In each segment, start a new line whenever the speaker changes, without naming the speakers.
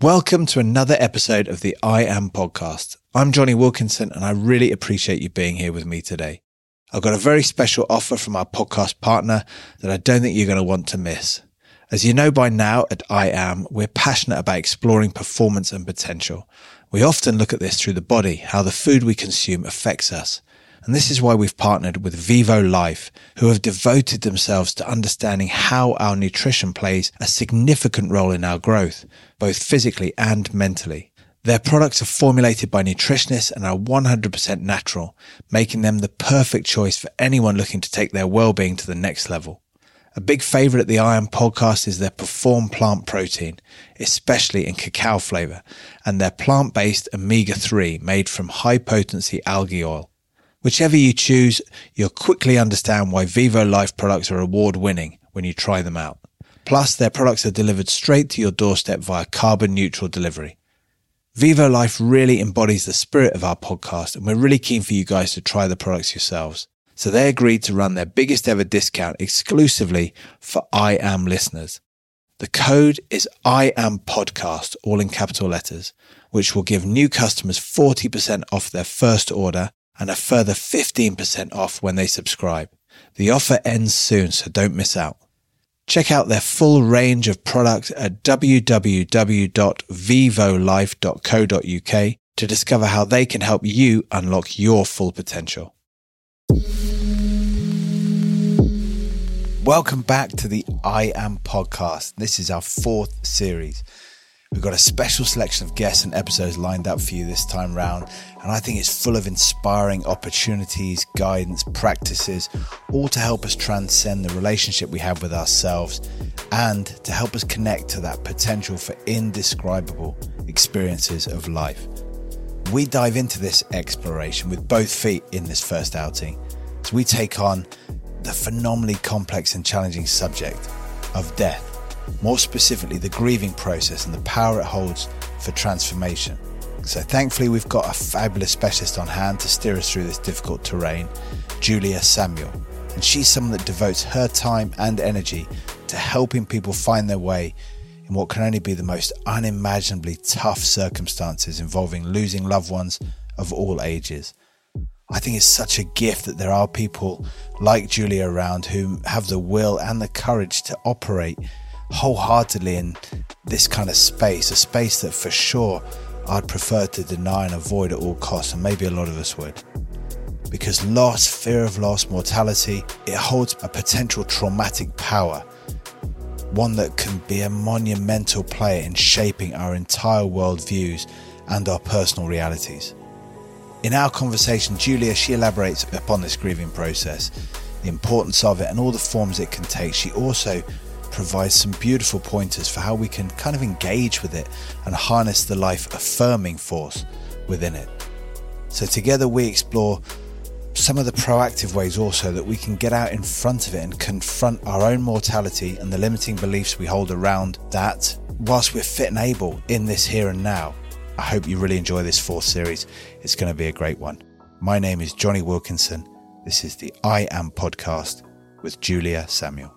Welcome to another episode of the I Am podcast. I'm Jonny Wilkinson and I really appreciate you being here with me today. I've got a very special offer from our podcast partner that I don't think you're going to want to miss. As you know by now at I Am, we're passionate about exploring performance and potential. We often look at this through the body, how the food we consume affects us. And this is why we've partnered with Vivo Life, who have devoted themselves to understanding how our nutrition plays a significant role in our growth, both physically and mentally. Their products are formulated by nutritionists and are 100% natural, making them the perfect choice for anyone looking to take their well-being to the next level. A big favorite at the I Am podcast is their Perform plant protein, especially in cacao flavor, and their plant-based omega-3 made from high potency algae oil. Whichever you choose, you'll quickly understand why Vivo Life products are award winning when you try them out. Plus, their products are delivered straight to your doorstep via carbon neutral delivery. Vivo Life really embodies the spirit of our podcast, and we're really keen for you guys to try the products yourselves. So they agreed to run their biggest ever discount exclusively for I Am listeners. The code is I Am Podcast, all in capital letters, which will give new customers 40% off their first order and a further 15% off when they subscribe. The offer ends soon, so don't miss out. Check out their full range of products at www.vivolife.co.uk to discover how they can help you unlock your full potential. Welcome back to the I Am podcast. This is our fourth series. We've got a special selection of guests and episodes lined up for you this time round, and I think it's full of inspiring opportunities, guidance, practices, all to help us transcend the relationship we have with ourselves and to help us connect to that potential for indescribable experiences of life. We dive into this exploration with both feet in this first outing as we take on the phenomenally complex and challenging subject of death more specifically, the grieving process and the power it holds for transformation. So, thankfully, we've got a fabulous specialist on hand to steer us through this difficult terrain, Julia Samuel. And she's someone that devotes her time and energy to helping people find their way in what can only be the most unimaginably tough circumstances involving losing loved ones of all ages. I think it's such a gift that there are people like Julia around who have the will and the courage to operate wholeheartedly in this kind of space, a space that for sure I'd prefer to deny and avoid at all costs, and maybe a lot of us would. Because loss, fear of loss, mortality, it holds a potential traumatic power, one that can be a monumental player in shaping our entire worldviews and our personal realities. In our conversation, Julia, she elaborates upon this grieving process, the importance of it, and all the forms it can take. She also provides some beautiful pointers for how we can kind of engage with it and harness the life affirming force within it. So, together we explore some of the proactive ways also that we can get out in front of it and confront our own mortality and the limiting beliefs we hold around that whilst we're fit and able in this here and now. I hope you really enjoy this fourth series. It's going to be a great one. My name is Jonny Wilkinson. This is the I Am podcast with Julia Samuel.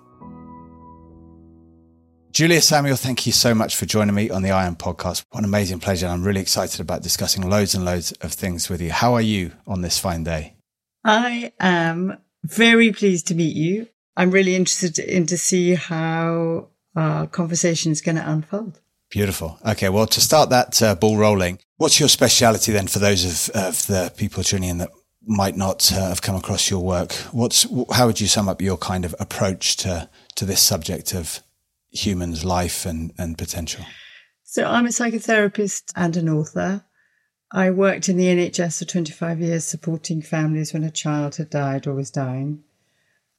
Julia Samuel, thank you so much for joining me on the I Am podcast. What an amazing pleasure. I'm really excited about discussing loads and loads of things with you. How are you on this fine day?
I am very pleased to meet you. I'm really interested in to see how our conversation is going to unfold.
Beautiful. Okay. Well, to start that uh, ball rolling, what's your speciality then for those of, of the people tuning in that might not uh, have come across your work? What's, how would you sum up your kind of approach to, to this subject of humans' life and, and potential?
So, I'm a psychotherapist and an author. I worked in the NHS for 25 years supporting families when a child had died or was dying,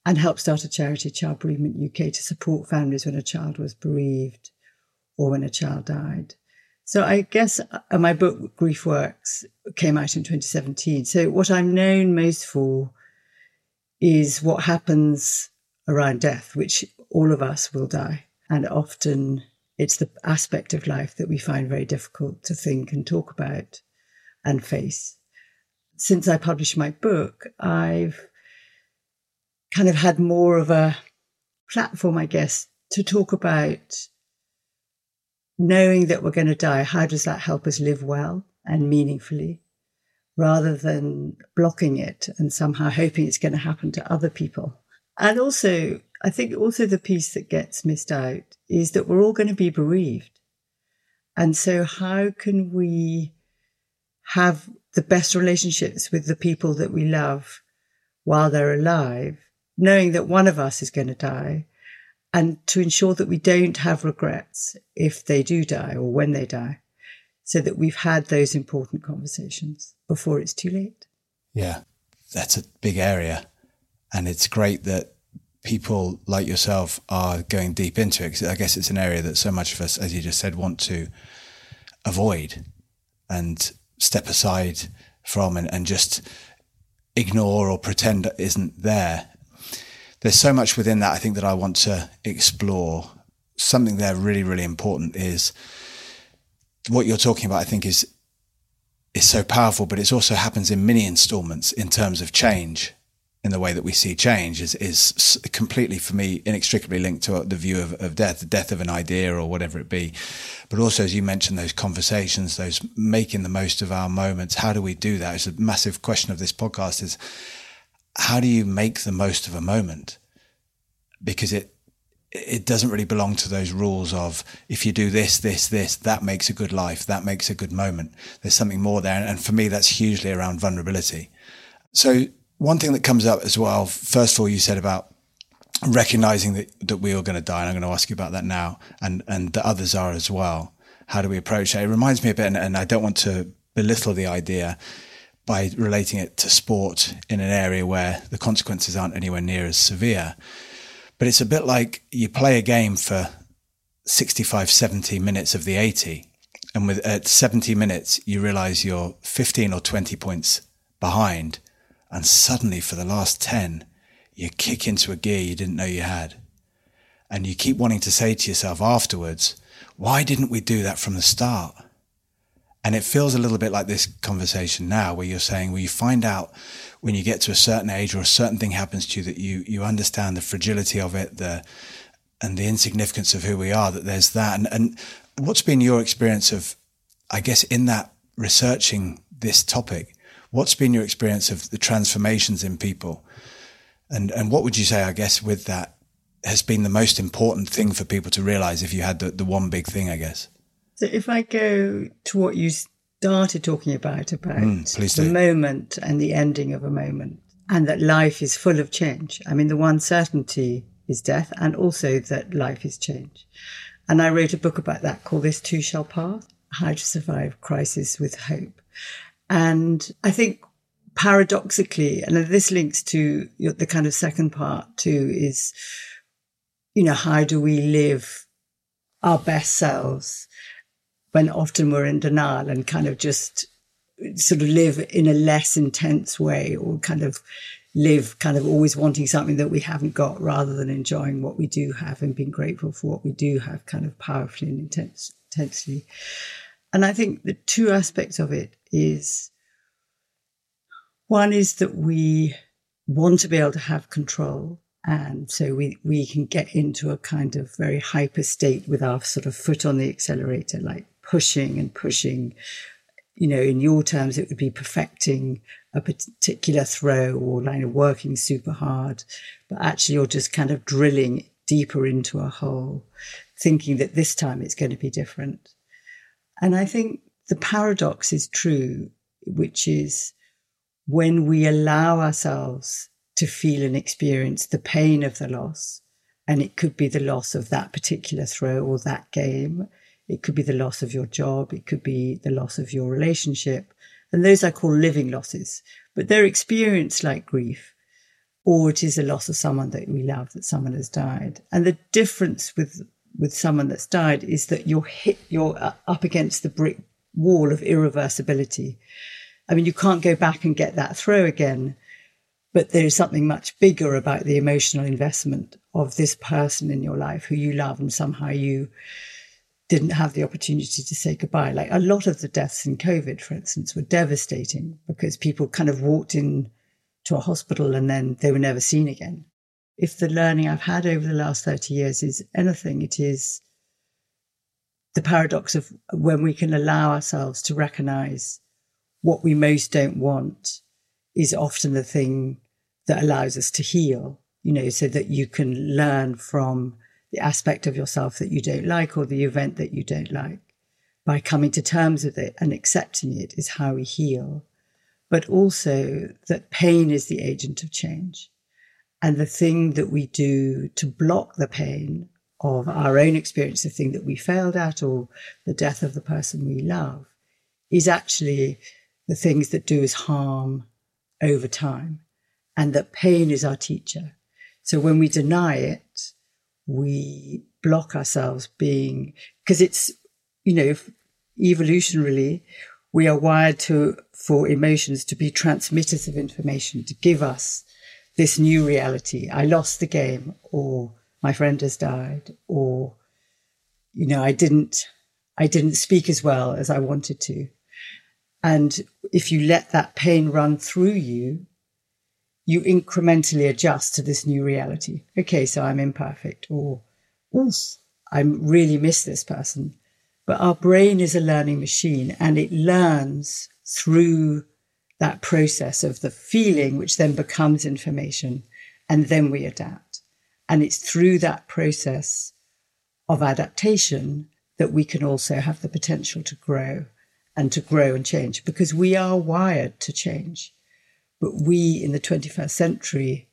and helped start a charity, Child Bereavement UK, to support families when a child was bereaved or when a child died. So I guess uh, my book, Grief Works, came out in 2017. So what I'm known most for is what happens around death, which all of us will die. And often it's the aspect of life that we find very difficult to think and talk about and face. Since I published my book, I've kind of had more of a platform, I guess, to talk about knowing that we're going to die, how does that help us live well and meaningfully rather than blocking it and somehow hoping it's going to happen to other people? And also, I think also the piece that gets missed out is that we're all going to be bereaved. And so how can we have the best relationships with the people that we love while they're alive, knowing that one of us is going to die and to ensure that we don't have regrets if they do die or when they die, so that we've had those important conversations before it's too late.
Yeah, that's a big area. And it's great that people like yourself are going deep into it. Cause I guess it's an area that so much of us, as you just said, want to avoid and step aside from and, and just ignore or pretend isn't there there's so much within that I think that I want to explore. Something there really, really important is what you're talking about. I think is is so powerful, but it also happens in many installments in terms of change. In the way that we see change is is completely for me inextricably linked to uh, the view of, of death, the death of an idea or whatever it be, but also as you mentioned those conversations, those making the most of our moments. How do we do that? It's a massive question of this podcast. Is how do you make the most of a moment? Because it it doesn't really belong to those rules of if you do this, this, this, that makes a good life, that makes a good moment. There's something more there. And for me, that's hugely around vulnerability. So one thing that comes up as well, first of all, you said about recognizing that, that we are going to die. And I'm going to ask you about that now and, and the others are as well. How do we approach it? It reminds me a bit, and, and I don't want to belittle the idea by relating it to sport in an area where the consequences aren't anywhere near as severe. But it's a bit like you play a game for 65, 70 minutes of the 80. And with at 70 minutes, you realize you're 15 or 20 points behind. And suddenly for the last 10, you kick into a gear you didn't know you had. And you keep wanting to say to yourself afterwards, why didn't we do that from the start? And it feels a little bit like this conversation now where you're saying, well, you find out when you get to a certain age or a certain thing happens to you that you, you understand the fragility of it, the, and the insignificance of who we are, that there's that. And, and what's been your experience of, I guess, in that researching this topic, what's been your experience of the transformations in people? And, and what would you say, I guess, with that has been the most important thing for people to realize if you had the, the one big thing, I guess?
So if I go to what you started talking about, about
mm,
the moment and the ending of a moment, and that life is full of change. I mean, the one certainty is death, and also that life is change. And I wrote a book about that called This Too Shall Pass How to Survive Crisis with Hope. And I think paradoxically, and this links to the kind of second part too, is, you know, how do we live our best selves when often we're in denial and kind of just sort of live in a less intense way or kind of live kind of always wanting something that we haven't got rather than enjoying what we do have and being grateful for what we do have kind of powerfully and intense, intensely. And I think the two aspects of it is one is that we want to be able to have control. And so we, we can get into a kind of very hyper state with our sort of foot on the accelerator, like pushing and pushing. You know, in your terms, it would be perfecting a particular throw or kind of working super hard, but actually you're just kind of drilling deeper into a hole, thinking that this time it's going to be different. And I think the paradox is true, which is when we allow ourselves to feel and experience the pain of the loss, and it could be the loss of that particular throw or that game, it could be the loss of your job. It could be the loss of your relationship. And those I call living losses, but they're experienced like grief, or it is a loss of someone that we love, that someone has died. And the difference with, with someone that's died is that you're hit, you're uh, up against the brick wall of irreversibility. I mean, you can't go back and get that throw again, but there is something much bigger about the emotional investment of this person in your life who you love and somehow you, didn't have the opportunity to say goodbye. Like a lot of the deaths in COVID, for instance, were devastating because people kind of walked in to a hospital and then they were never seen again. If the learning I've had over the last 30 years is anything, it is the paradox of when we can allow ourselves to recognize what we most don't want is often the thing that allows us to heal, you know, so that you can learn from the aspect of yourself that you don't like or the event that you don't like. By coming to terms with it and accepting it is how we heal. But also that pain is the agent of change. And the thing that we do to block the pain of our own experience, the thing that we failed at or the death of the person we love is actually the things that do us harm over time and that pain is our teacher. So when we deny it, we block ourselves being, because it's, you know, evolutionarily, we are wired to, for emotions to be transmitters of information, to give us this new reality. I lost the game or my friend has died or, you know, I didn't, I didn't speak as well as I wanted to. And if you let that pain run through you, you incrementally adjust to this new reality. Okay, so I'm imperfect, or oof, I really miss this person. But our brain is a learning machine and it learns through that process of the feeling, which then becomes information, and then we adapt. And it's through that process of adaptation that we can also have the potential to grow and to grow and change because we are wired to change. But we in the 21st century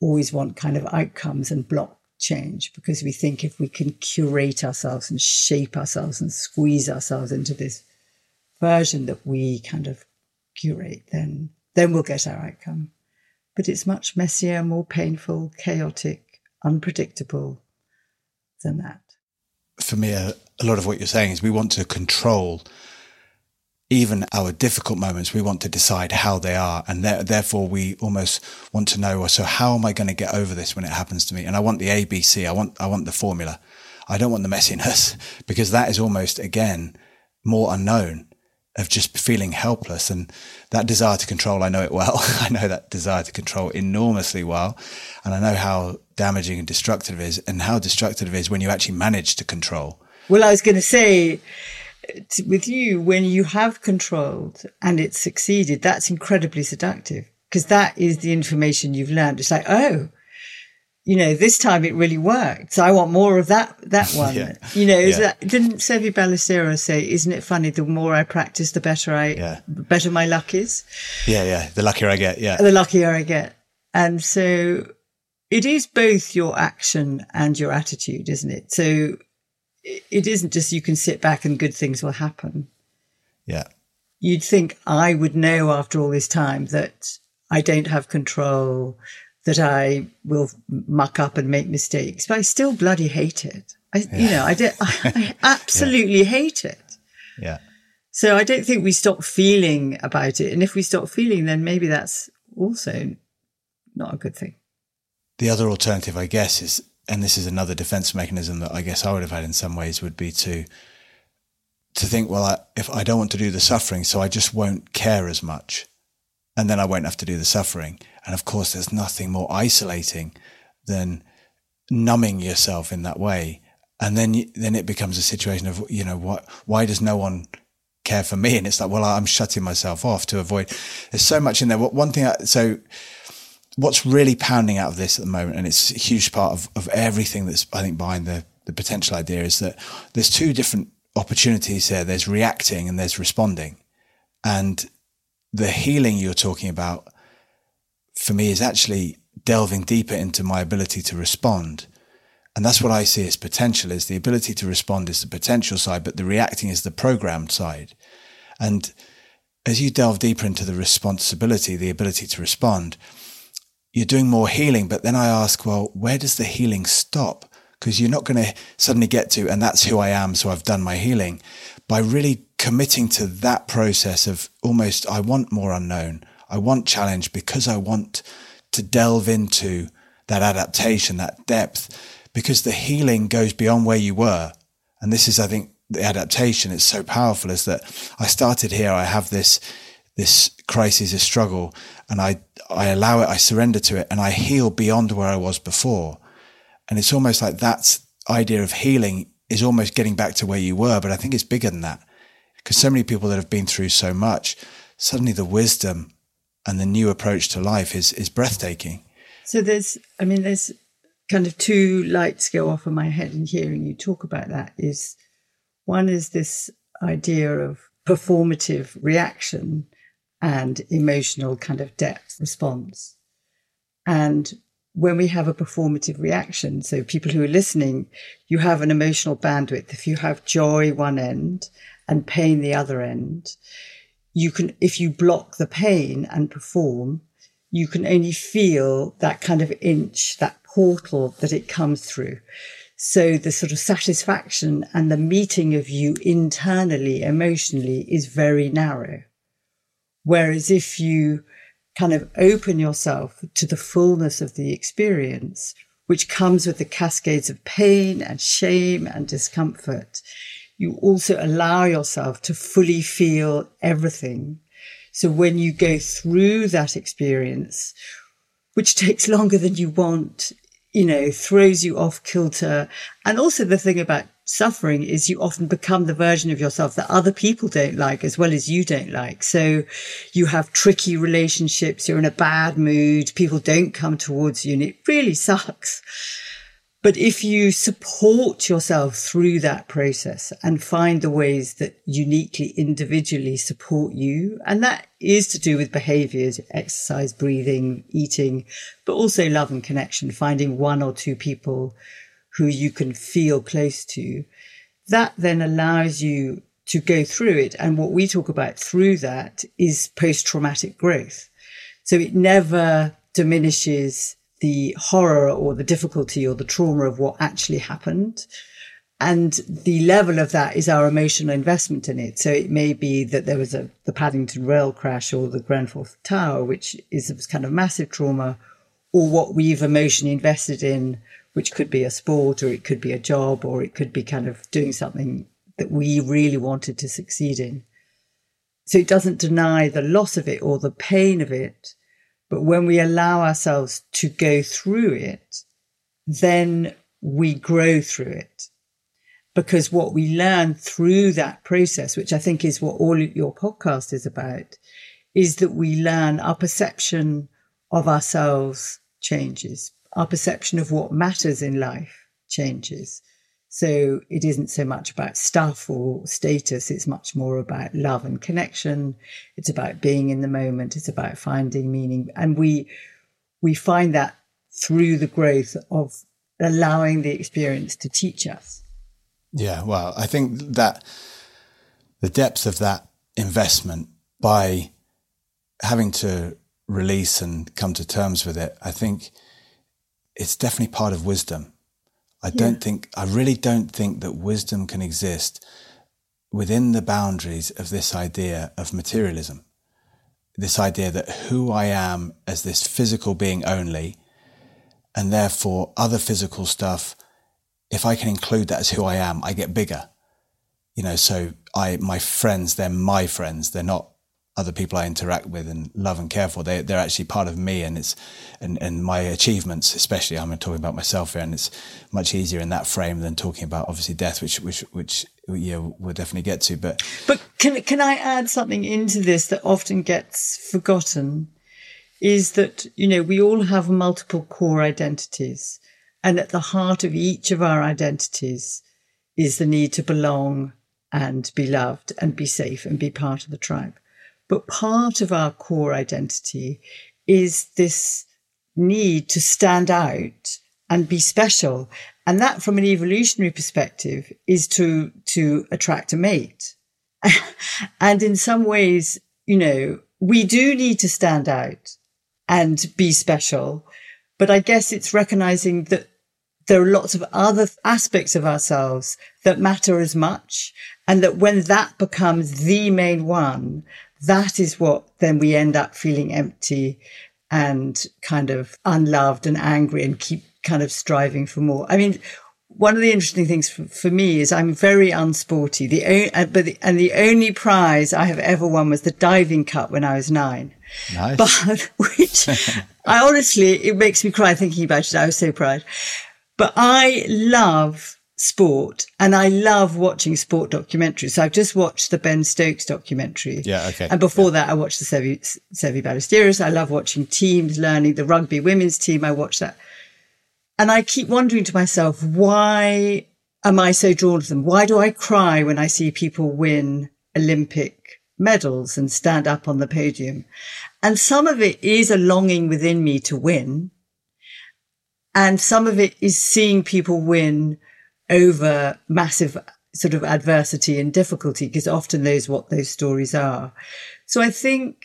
always want kind of outcomes and block change because we think if we can curate ourselves and shape ourselves and squeeze ourselves into this version that we kind of curate, then then we'll get our outcome. But it's much messier, more painful, chaotic, unpredictable than that.
For me, a, lot of what you're saying is we want to control even our difficult moments, we want to decide how they are. And therefore, we almost want to know, so how am I going to get over this when it happens to me? And I want the ABC. I want, I want the formula. I don't want the messiness because that is almost, again, more unknown of just feeling helpless. And that desire to control, I know it well. I know that desire to control enormously well. And I know how damaging and destructive it is and how destructive it is when you actually manage to control.
Well, I was going to say, with you, when you have controlled and it's succeeded, that's incredibly seductive because that is the information you've learned. It's like, oh, you know, this time it really worked. So I want more of that, that one. yeah. You know, yeah. that, didn't Seve Ballesteros say, isn't it funny? The more I practice, the better I, yeah. the better my luck is.
Yeah. Yeah. The luckier I get. Yeah.
The luckier I get. And so it is both your action and your attitude, isn't it? So it isn't just you can sit back and good things will happen.
Yeah.
You'd think I would know after all this time that I don't have control, that I will muck up and make mistakes, but I still bloody hate it. I, yeah. you know, I, did, I, I absolutely yeah. hate it.
Yeah.
So I don't think we stop feeling about it. And if we stop feeling, then maybe that's also not a good thing.
The other alternative, I guess, is and this is another defense mechanism that I guess I would have had in some ways would be to to think, well, I, if I don't want to do the suffering, so I just won't care as much, and then I won't have to do the suffering. And of course, there's nothing more isolating than numbing yourself in that way, and then then it becomes a situation of you know what? Why does no one care for me? And it's like, well, I'm shutting myself off to avoid. There's so much in there. One thing, I, so what's really pounding out of this at the moment, and it's a huge part of, of everything that's, I think, behind the, the potential idea is that there's two different opportunities here. There's reacting and there's responding. And the healing you're talking about for me is actually delving deeper into my ability to respond. And that's what I see as potential is the ability to respond is the potential side, but the reacting is the programmed side. And as you delve deeper into the responsibility, the ability to respond, you're doing more healing. But then I ask, well, where does the healing stop? Because you're not going to suddenly get to, and that's who I am. So I've done my healing by really committing to that process of almost, I want more unknown. I want challenge because I want to delve into that adaptation, that depth, because the healing goes beyond where you were. And this is, I think, the adaptation. It's so powerful is that I started here. I have this, this crisis, a struggle, and I, I allow it, I surrender to it, and I heal beyond where I was before. And it's almost like that idea of healing is almost getting back to where you were, but I think it's bigger than that because so many people that have been through so much, suddenly the wisdom and the new approach to life is is breathtaking.
So there's, I mean, there's kind of two lights go off in my head in hearing you talk about that. Is one is this idea of performative reaction and emotional kind of depth response. And when we have a performative reaction, so people who are listening, you have an emotional bandwidth. If you have joy one end and pain the other end, you can, if you block the pain and perform, you can only feel that kind of inch, that portal that it comes through. So the sort of satisfaction and the meeting of you internally, emotionally is very narrow. Whereas if you kind of open yourself to the fullness of the experience, which comes with the cascades of pain and shame and discomfort, you also allow yourself to fully feel everything. So when you go through that experience, which takes longer than you want, you know, throws you off kilter. And also the thing about suffering is you often become the version of yourself that other people don't like as well as you don't like. So you have tricky relationships. You're in a bad mood. People don't come towards you and it really sucks. But if you support yourself through that process and find the ways that uniquely individually support you, and that is to do with behaviors, exercise, breathing, eating, but also love and connection, finding one or two people who you can feel close to, that then allows you to go through it. And what we talk about through that is post traumatic growth. So it never diminishes the horror or the difficulty or the trauma of what actually happened. And the level of that is our emotional investment in it. So it may be that there was a, the Paddington rail crash or the Grenfell Tower, which is a kind of massive trauma, or what we've emotionally invested in, which could be a sport or it could be a job or it could be kind of doing something that we really wanted to succeed in. So it doesn't deny the loss of it or the pain of it, but when we allow ourselves to go through it, then we grow through it. Because what we learn through that process, which I think is what all your podcast is about, is that we learn our perception of ourselves changes. Our perception of what matters in life changes. So it isn't so much about stuff or status. It's much more about love and connection. It's about being in the moment. It's about finding meaning. And we, we find that through the growth of allowing the experience to teach us.
Yeah. Well, I think that the depth of that investment by having to release and come to terms with it, I think it's definitely part of wisdom I yeah. don't think, I really don't think that wisdom can exist within the boundaries of this idea of materialism. This idea that who I am as this physical being only, and therefore other physical stuff, if I can include that as who I am, I get bigger. You know, so I, my friends, they're my friends. They're not other people I interact with and love and care for. They, they're actually part of me and it's, and, and my achievements, especially I'm talking about myself here and it's much easier in that frame than talking about obviously death, which, which, which, yeah, we'll definitely get to. But,
but can, can I add something into this that often gets forgotten is that, you know, we all have multiple core identities and at the heart of each of our identities is the need to belong and be loved and be safe and be part of the tribe. But part of our core identity is this need to stand out and be special. And that from an evolutionary perspective is to, to attract a mate. and in some ways, you know, we do need to stand out and be special. But I guess it's recognizing that there are lots of other aspects of ourselves that matter as much. And that when that becomes the main one, that is what then we end up feeling empty and kind of unloved and angry and keep kind of striving for more. I mean, one of the interesting things for, for me is I'm very unsporty. The uh, but the, and the only prize I have ever won was the diving cup when I was nine.
Nice.
But which I honestly, it makes me cry thinking about it. I was so proud. But I love sport and I love watching sport documentaries. So I've just watched the Ben Stokes documentary.
Yeah, okay.
And before
yeah.
that, I watched the Seve, Seve Ballesteros. I love watching teams learning the rugby women's team. I watch that. And I keep wondering to myself, why am I so drawn to them? Why do I cry when I see people win Olympic medals and stand up on the podium? And some of it is a longing within me to win. And some of it is seeing people win over massive sort of adversity and difficulty, because often those what those stories are. So I think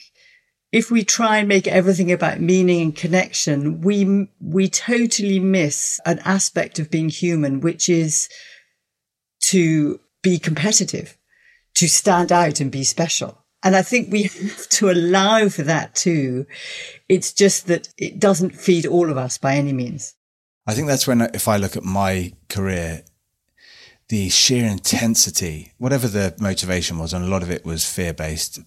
if we try and make everything about meaning and connection, we, we totally miss an aspect of being human, which is to be competitive, to stand out and be special. And I think we have to allow for that too. It's just that it doesn't feed all of us by any means.
I think that's when, if I look at my career, the sheer intensity, whatever the motivation was, and a lot of it was fear based.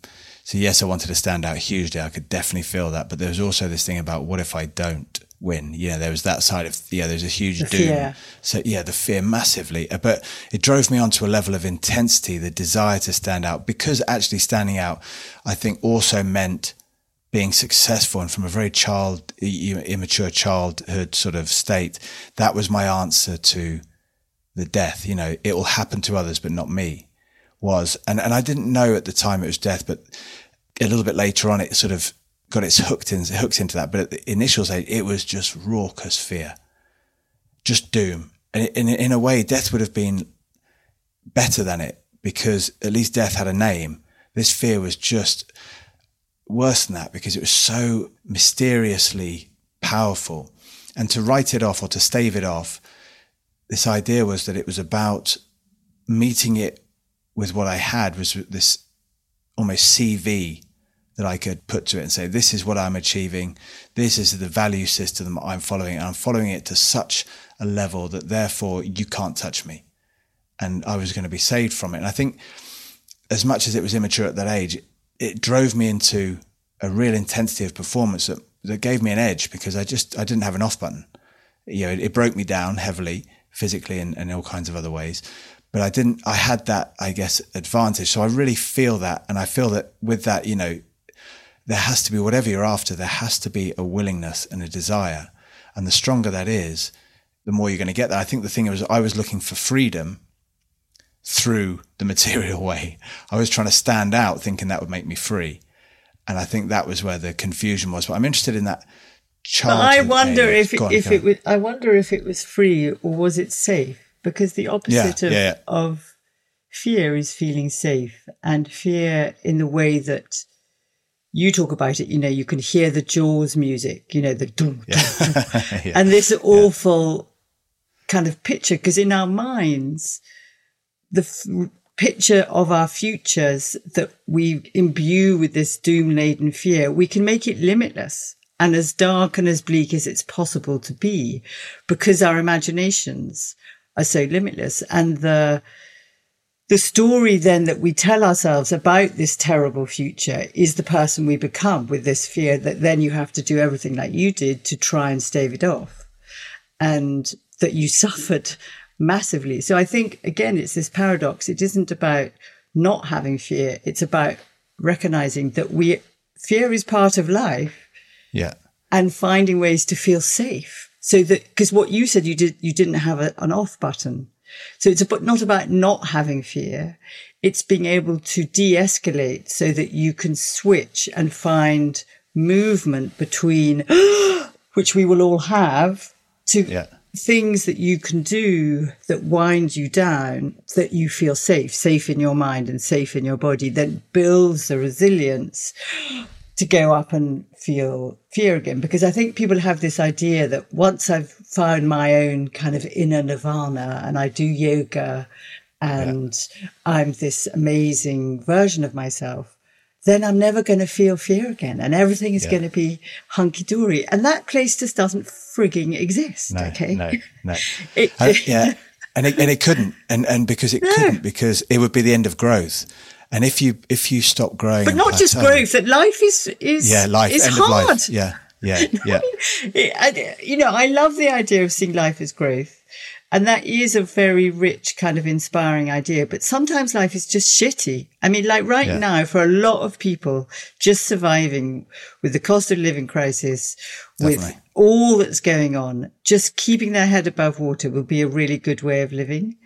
So yes, I wanted to stand out hugely. I could definitely feel that. But there was also this thing about what if I don't win? Yeah, there was that side of, yeah, there's a huge
The
doom.
fear.
So yeah, the fear massively. Uh, But it drove me onto a level of intensity, the desire to stand out because actually standing out, I think also meant being successful and from a very child, immature childhood sort of state, that was my answer to the death. You know, it will happen to others, but not me. Was and and I didn't know at the time it was death, but a little bit later on, it sort of got its hooked in, hooked into that. But at the initial stage, it was just raucous fear, just doom. And in in a way, death would have been better than it because at least death had a name. This fear was just worse than that because it was so mysteriously powerful. And to write it off or to stave it off, this idea was that it was about meeting it with what I had was this almost CV that I could put to it and say, this is what I'm achieving. This is the value system I'm following. And I'm following it to such a level that therefore you can't touch me. And I was going to be saved from it. And I think as much as it was immature at that age, it drove me into a real intensity of performance that, that gave me an edge because I just, I didn't have an off button. You know, it, it broke me down heavily physically and, and all kinds of other ways. But I didn't, I had that, I guess, advantage. So I really feel that. And I feel that with that, you know, there has to be whatever you're after, there has to be a willingness and a desire. And the stronger that is, the more you're going to get that. I think the thing was, I was looking for freedom through the material way. I was trying to stand out thinking that would make me free. And I think that was where the confusion was. But I'm interested in that child.
I wonder if
Go on,
if it was. I wonder if it was free or was it safe? Because the opposite of,
yeah, yeah.
of fear is feeling safe, and fear in the way that you talk about it. You know, you can hear the Jaws music. You know, the dum.
Yeah.
and this awful kind of picture. Because in our minds, the f- picture of our futures that we imbue with this doom laden fear, we can make it limitless and as dark and as bleak as it's possible to be because our imaginations are so limitless. And the, the story then that we tell ourselves about this terrible future is the person we become with this fear that then you have to do everything like you did to try and stave it off and that you suffered massively. So I think again, it's this paradox. It isn't about not having fear. It's about recognizing that we, fear is part of life
yeah.
and finding ways to feel safe. So that, because what you said, you did, you didn't have a, an off button. So it's about, not about not having fear. It's being able to de-escalate so that you can switch and find movement between, which we will all have to
Yeah.
things that you can do that wind you down, that you feel safe, safe in your mind and safe in your body, that builds the resilience to go up and feel fear again. Because I think people have this idea that once I've found my own kind of inner nirvana and I do yoga and I'm this amazing version of myself, then I'm never going to feel fear again and everything is
Yeah.
going to be hunky dory. And that place just doesn't frigging exist.
No,
okay.
no, no.
It-
And- yeah, and it, and it couldn't, and and because it couldn't, because it would be the end of growth. And if you if you stop growing,
but not just growth, that life is, is,
yeah, life,
is hard.
life, yeah, yeah, yeah,
I- you know, I love the idea of seeing life as growth. And that is a very rich kind of inspiring idea. But sometimes life is just shitty. I mean, like right yeah. now, for a lot of people, just surviving with the cost of living crisis, Definitely. with all that's going on, just keeping their head above water will be a really good way of living.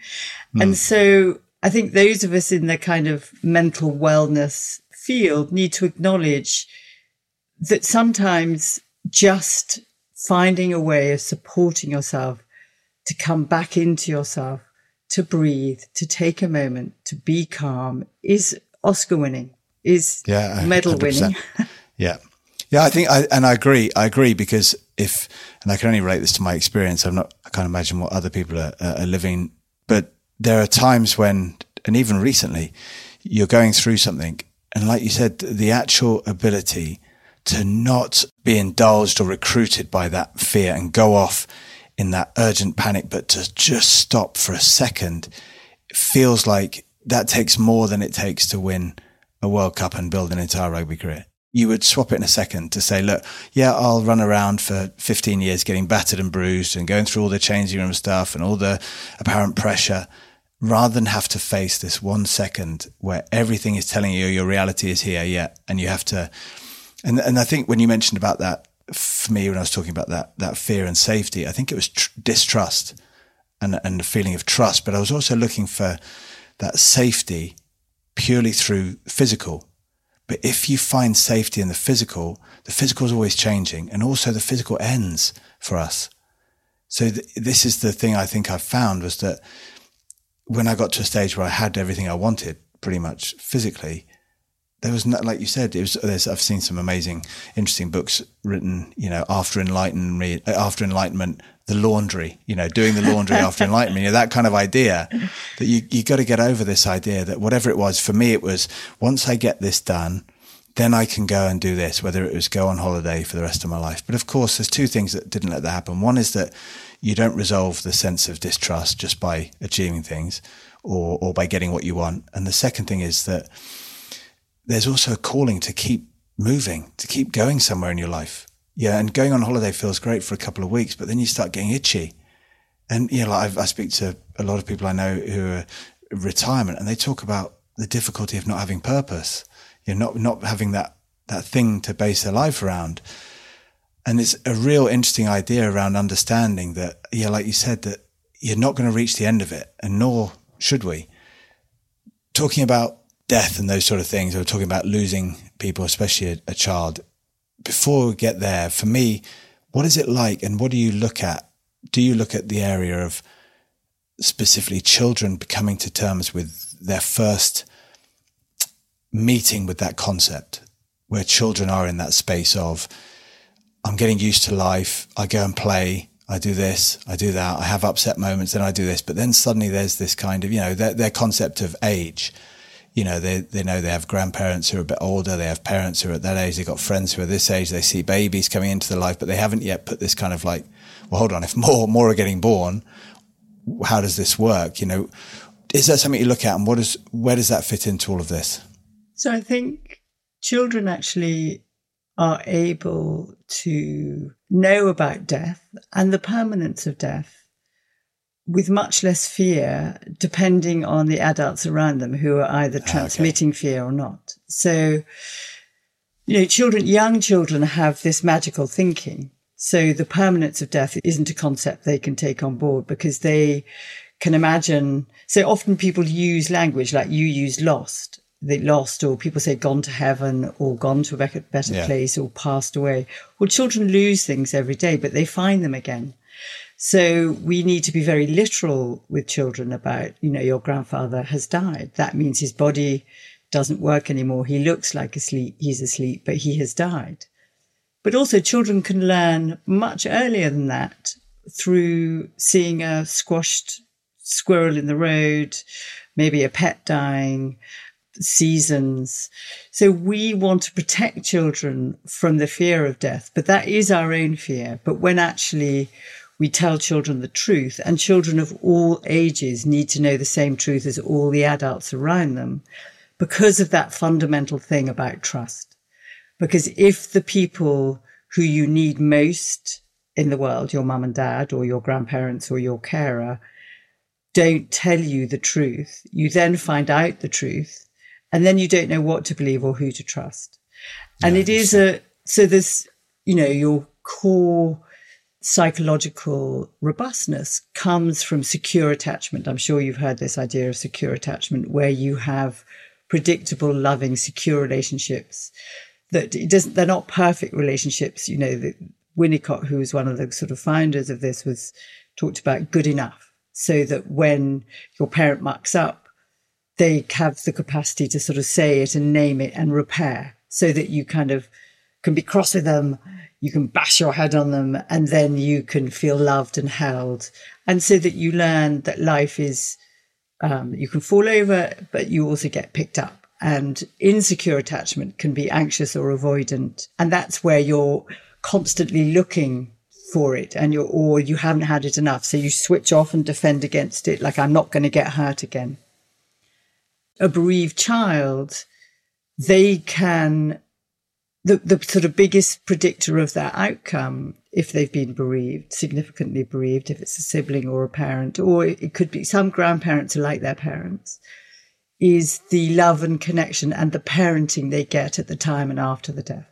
Mm. And so I think those of us in the kind of mental wellness field need to acknowledge that sometimes just finding a way of supporting yourself to come back into yourself, to breathe, to take a moment, to be calm is Oscar winning, is yeah, medal 100%. winning.
yeah. Yeah, I think, I, and I agree. I agree because if, and I can only relate this to my experience. I'm not, I can't imagine what other people are, are living, there are times when, and even recently, you're going through something. And like you said, the actual ability to not be indulged or recruited by that fear and go off in that urgent panic, but to just stop for a second feels like that takes more than it takes to win a World Cup and build an entire rugby career. You would swap it in a second to say, look, yeah, I'll run around for 15 years getting battered and bruised and going through all the changing room stuff and all the apparent pressure rather than have to face this one second where everything is telling you your reality is here yet and you have to and and I think when you mentioned about that for me when I was talking about that that fear and safety, I think it was tr- distrust and and a feeling of trust. But I was also looking for that safety purely through physical. But if you find safety in the physical, the physical is always changing, and also the physical ends for us. So th- this is the thing I think I found was that when I got to a stage where I had everything I wanted, pretty much physically, there was not, like you said, it was, I've seen some amazing, interesting books written, you know, after enlightenment, uh, after enlightenment, the laundry, you know, doing the laundry after enlightenment, you know, that kind of idea that you, you got to get over this idea that whatever it was, for me, it was once I get this done, then I can go and do this, whether it was go on holiday for the rest of my life. But of course, there's two things that didn't let that happen. One is that you don't resolve the sense of distrust just by achieving things or, or by getting what you want. And the second thing is that, there's also a calling to keep moving, to keep going somewhere in your life. Yeah. And going on holiday feels great for a couple of weeks, but then you start getting itchy. And, you know, like i speak to a lot of people I know who are retirement and they talk about the difficulty of not having purpose, you know, not, not having that, that thing to base their life around. And it's a real interesting idea around understanding that, yeah, like you said, that you're not going to reach the end of it and nor should we. Talking about death and those sort of things. We're talking about losing people, especially a, a child. Before we get there, for me, what is it like and what do you look at? Do you look at the area of specifically children coming to terms with their first meeting with that concept where children are in that space of, I'm getting used to life. I go and play. I do this. I do that. I have upset moments. Then I do this. But then suddenly there's this kind of, you know, their, their concept of age you know, they, they know they have grandparents who are a bit older. They have parents who are at that age. They've got friends who are this age. They see babies coming into their life, but they haven't yet put this kind of like, well, hold on. If more, more are getting born, how does this work? You know, is that something you look at and what is, where does that fit into all of this?
So I think children actually are able to know about death and the permanence of death with much less fear, depending on the adults around them who are either ah, transmitting okay. fear or not. So, you know, children, young children have this magical thinking. So the permanence of death isn't a concept they can take on board because they can imagine. So often people use language like you use lost, they lost, or people say gone to heaven or gone to a better yeah. place or passed away. Well, children lose things every day, but they find them again. So we need to be very literal with children about, you know, your grandfather has died. That means his body doesn't work anymore. He looks like asleep. He's asleep, but he has died. But also children can learn much earlier than that through seeing a squashed squirrel in the road, maybe a pet dying, seasons. So we want to protect children from the fear of death, but that is our own fear. But when actually we tell children the truth, and children of all ages need to know the same truth as all the adults around them because of that fundamental thing about trust. Because if the people who you need most in the world, your mum and dad or your grandparents or your carer, don't tell you the truth, you then find out the truth and then you don't know what to believe or who to trust. And it is a, so there's, you know, your core psychological robustness comes from secure attachment. I'm sure you've heard this idea of secure attachment where you have predictable, loving, secure relationships that it doesn't, they're not perfect relationships. You know, the, Winnicott, who was one of the sort of founders of this was talked about good enough so that when your parent mucks up, they have the capacity to sort of say it and name it and repair so that you kind of can be cross with them, you can bash your head on them, and then you can feel loved and held. And so that you learn that life is, um, you can fall over, but you also get picked up. And insecure attachment can be anxious or avoidant. And that's where you're constantly looking for it and you're, or you haven't had it enough. So you switch off and defend against it. Like, I'm not going to get hurt again. A bereaved child, they can, the, the sort of biggest predictor of their outcome, if they've been bereaved, significantly bereaved, if it's a sibling or a parent, or it could be some grandparents are like their parents, is the love and connection and the parenting they get at the time and after the death.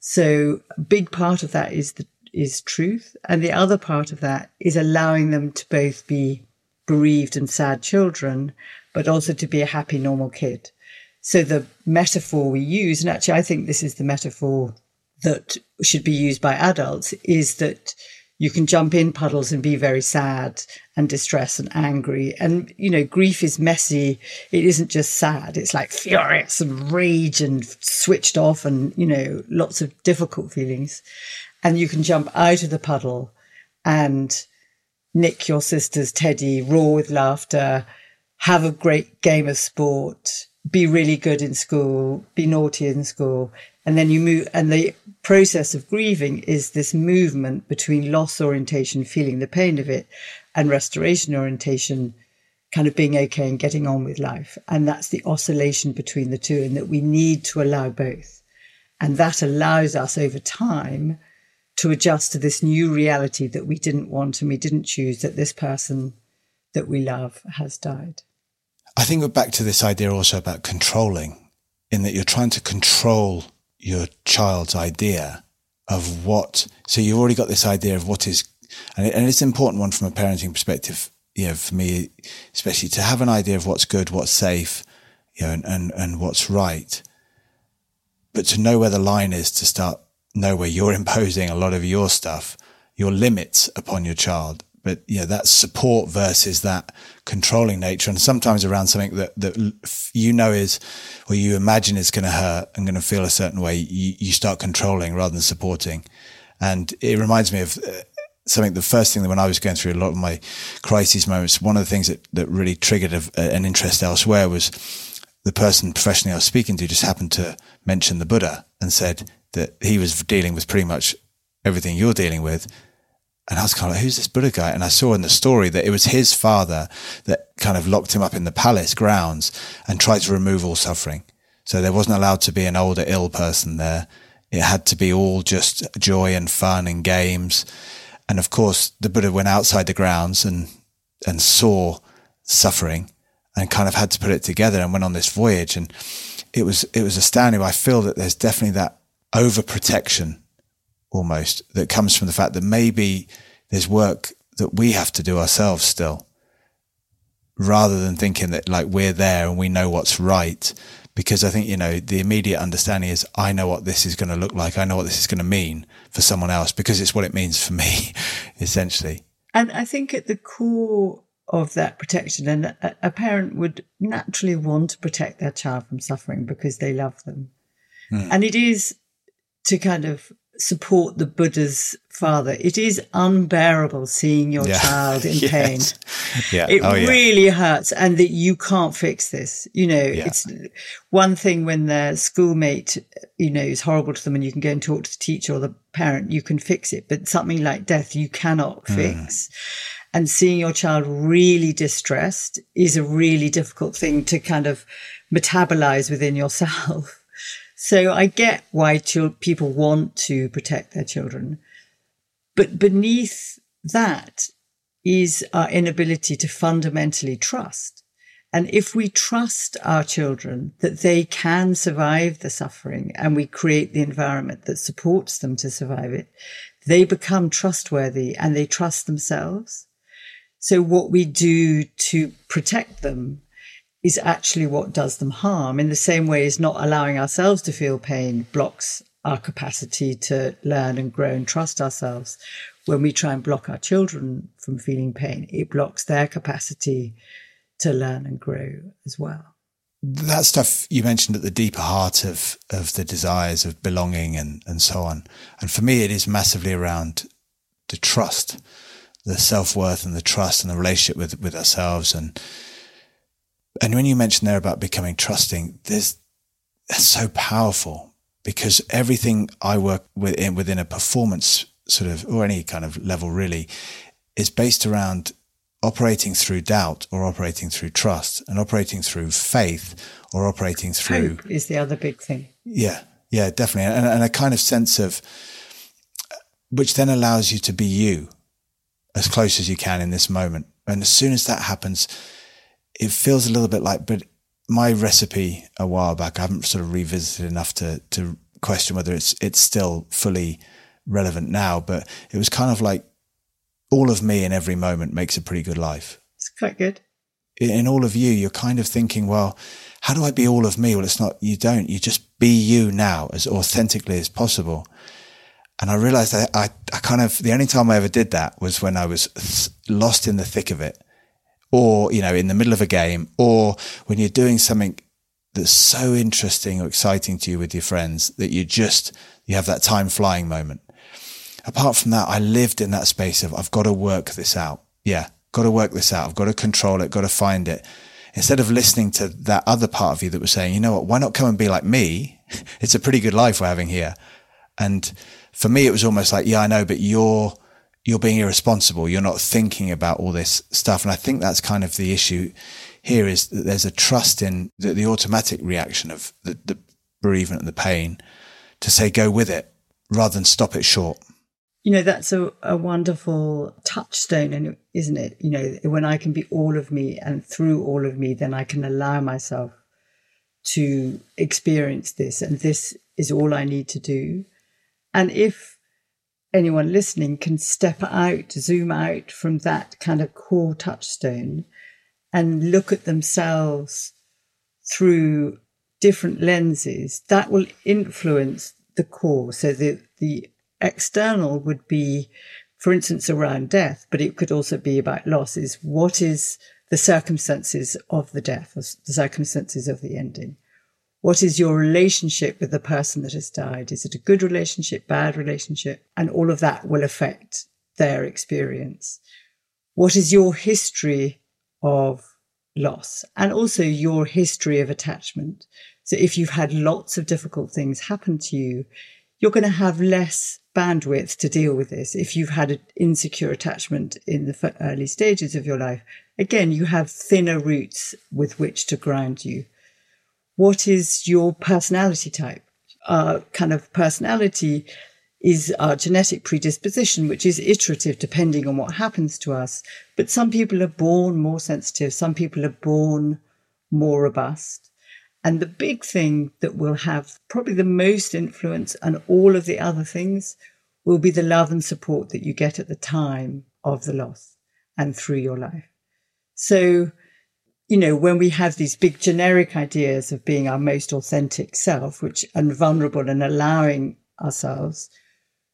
So a big part of that is the is truth. And the other part of that is allowing them to both be bereaved and sad children, but also to be a happy, normal kid. So the metaphor we use, and actually I think this is the metaphor that should be used by adults, is that you can jump in puddles and be very sad and distressed and angry. And, you know, grief is messy. It isn't just sad. It's like furious and rage and switched off and, you know, lots of difficult feelings and you can jump out of the puddle and nick your sister's teddy, roar with laughter, have a great game of sport, be really good in school, be naughty in school. And then you move, and the process of grieving is this movement between loss orientation, feeling the pain of it, and restoration orientation, kind of being okay and getting on with life. And that's the oscillation between the two, and that we need to allow both. And that allows us over time to adjust to this new reality that we didn't want and we didn't choose that this person that we love has died.
I think we're back to this idea also about controlling, in that you're trying to control your child's idea of what. So you've already got this idea of what is, and, it, and it's an important one from a parenting perspective. You know, for me, especially to have an idea of what's good, what's safe, you know, and, and, and what's right. But to know where the line is to start know where you're imposing a lot of your stuff, your limits upon your child. But yeah, that support versus that controlling nature, and sometimes around something that that you know is, or you imagine is going to hurt and going to feel a certain way, you, you start controlling rather than supporting. And it reminds me of uh, something. The first thing that when I was going through a lot of my crisis moments, one of the things that that really triggered a, an interest elsewhere was the person professionally I was speaking to just happened to mention the Buddha and said, that he was dealing with pretty much everything you're dealing with. And I was kind of like, who's this Buddha guy? And I saw in the story that it was his father that kind of locked him up in the palace grounds and tried to remove all suffering. So there wasn't allowed to be an older ill person there. It had to be all just joy and fun and games. And of course, the Buddha went outside the grounds and, and saw suffering and kind of had to put it together and went on this voyage. And it was, it was astounding. I feel that there's definitely that overprotection almost that comes from the fact that maybe there's work that we have to do ourselves still rather than thinking that like we're there and we know what's right. Because I think you know the immediate understanding is I know what this is going to look like. I know what this is going to mean for someone else because it's what it means for me essentially.
And I think at the core of that protection and a, a parent would naturally want to protect their child from suffering because they love them. Mm. and it is to kind of support the Buddha's father. It is unbearable seeing your yeah. child in yes. pain. Yeah. It oh, really yeah. hurts and that you can't fix this. You know, yeah. it's one thing when their schoolmate, you know, is horrible to them and you can go and talk to the teacher or the parent, you can fix it. But something like death, you cannot mm. fix. And seeing your child really distressed is a really difficult thing to kind of metabolize within yourself. So I get why people want to protect their children. But beneath that is our inability to fundamentally trust. And if we trust our children that they can survive the suffering and we create the environment that supports them to survive it, they become trustworthy and they trust themselves. So what we do to protect them is actually what does them harm in the same way as not allowing ourselves to feel pain blocks our capacity to learn and grow and trust ourselves. When we try and block our children from feeling pain, it blocks their capacity to learn and grow as well.
That stuff you mentioned at the deeper heart of, of the desires of belonging and, and so on. And for me, it is massively around the trust, the self worth and the trust and the relationship with, with ourselves. And, and when you mentioned there about becoming trusting, there's, that's so powerful because everything I work within, within a performance sort of, or any kind of level really, is based around operating through doubt or operating through trust and operating through faith or operating through
Hope is the other big thing.
Yeah, yeah, definitely. And, and a kind of sense of which then allows you to be you as close as you can in this moment. And as soon as that happens, it feels a little bit like, but my recipe a while back, I haven't sort of revisited enough to, to question whether it's, it's still fully relevant now, but it was kind of like all of me in every moment makes a pretty good life.
It's quite good.
In all of you, you're kind of thinking, well, how do I be all of me? Well, it's not, you don't. You just be you now as authentically as possible. And I realized that I, I kind of, the only time I ever did that was when I was th- lost in the thick of it or, you know, in the middle of a game or when you're doing something that's so interesting or exciting to you with your friends that you just, you have that time flying moment apart from that, I lived in that space of I've got to work this out. Yeah, got to work this out. I've got to control it, got to find it. Instead of listening to that other part of you that was saying, you know what, why not come and be like me? It's a pretty good life we're having here. And for me, it was almost like, yeah, I know, but you're, you're being irresponsible. You're not thinking about all this stuff. And I think that's kind of the issue here is that there's a trust in the, the automatic reaction of the, the bereavement and the pain to say, go with it rather than stop it short
you know that's a, a wonderful touchstone and isn't it you know when i can be all of me and through all of me then i can allow myself to experience this and this is all i need to do and if anyone listening can step out zoom out from that kind of core touchstone and look at themselves through different lenses that will influence the core so the the external would be, for instance, around death, but it could also be about loss is what is the circumstances of the death, or the circumstances of the ending? What is your relationship with the person that has died? Is it a good relationship, bad relationship? And all of that will affect their experience. What is your history of loss and also your history of attachment? So if you've had lots of difficult things happen to you, you're going to have less bandwidth to deal with this. If you've had an insecure attachment in the early stages of your life, again, you have thinner roots with which to ground you. What is your personality type? Our kind of personality is our genetic predisposition, which is iterative depending on what happens to us. But some people are born more sensitive. Some people are born more robust. And the big thing that will have probably the most influence and all of the other things will be the love and support that you get at the time of the loss and through your life. So, you know, when we have these big generic ideas of being our most authentic self, which and vulnerable and allowing ourselves,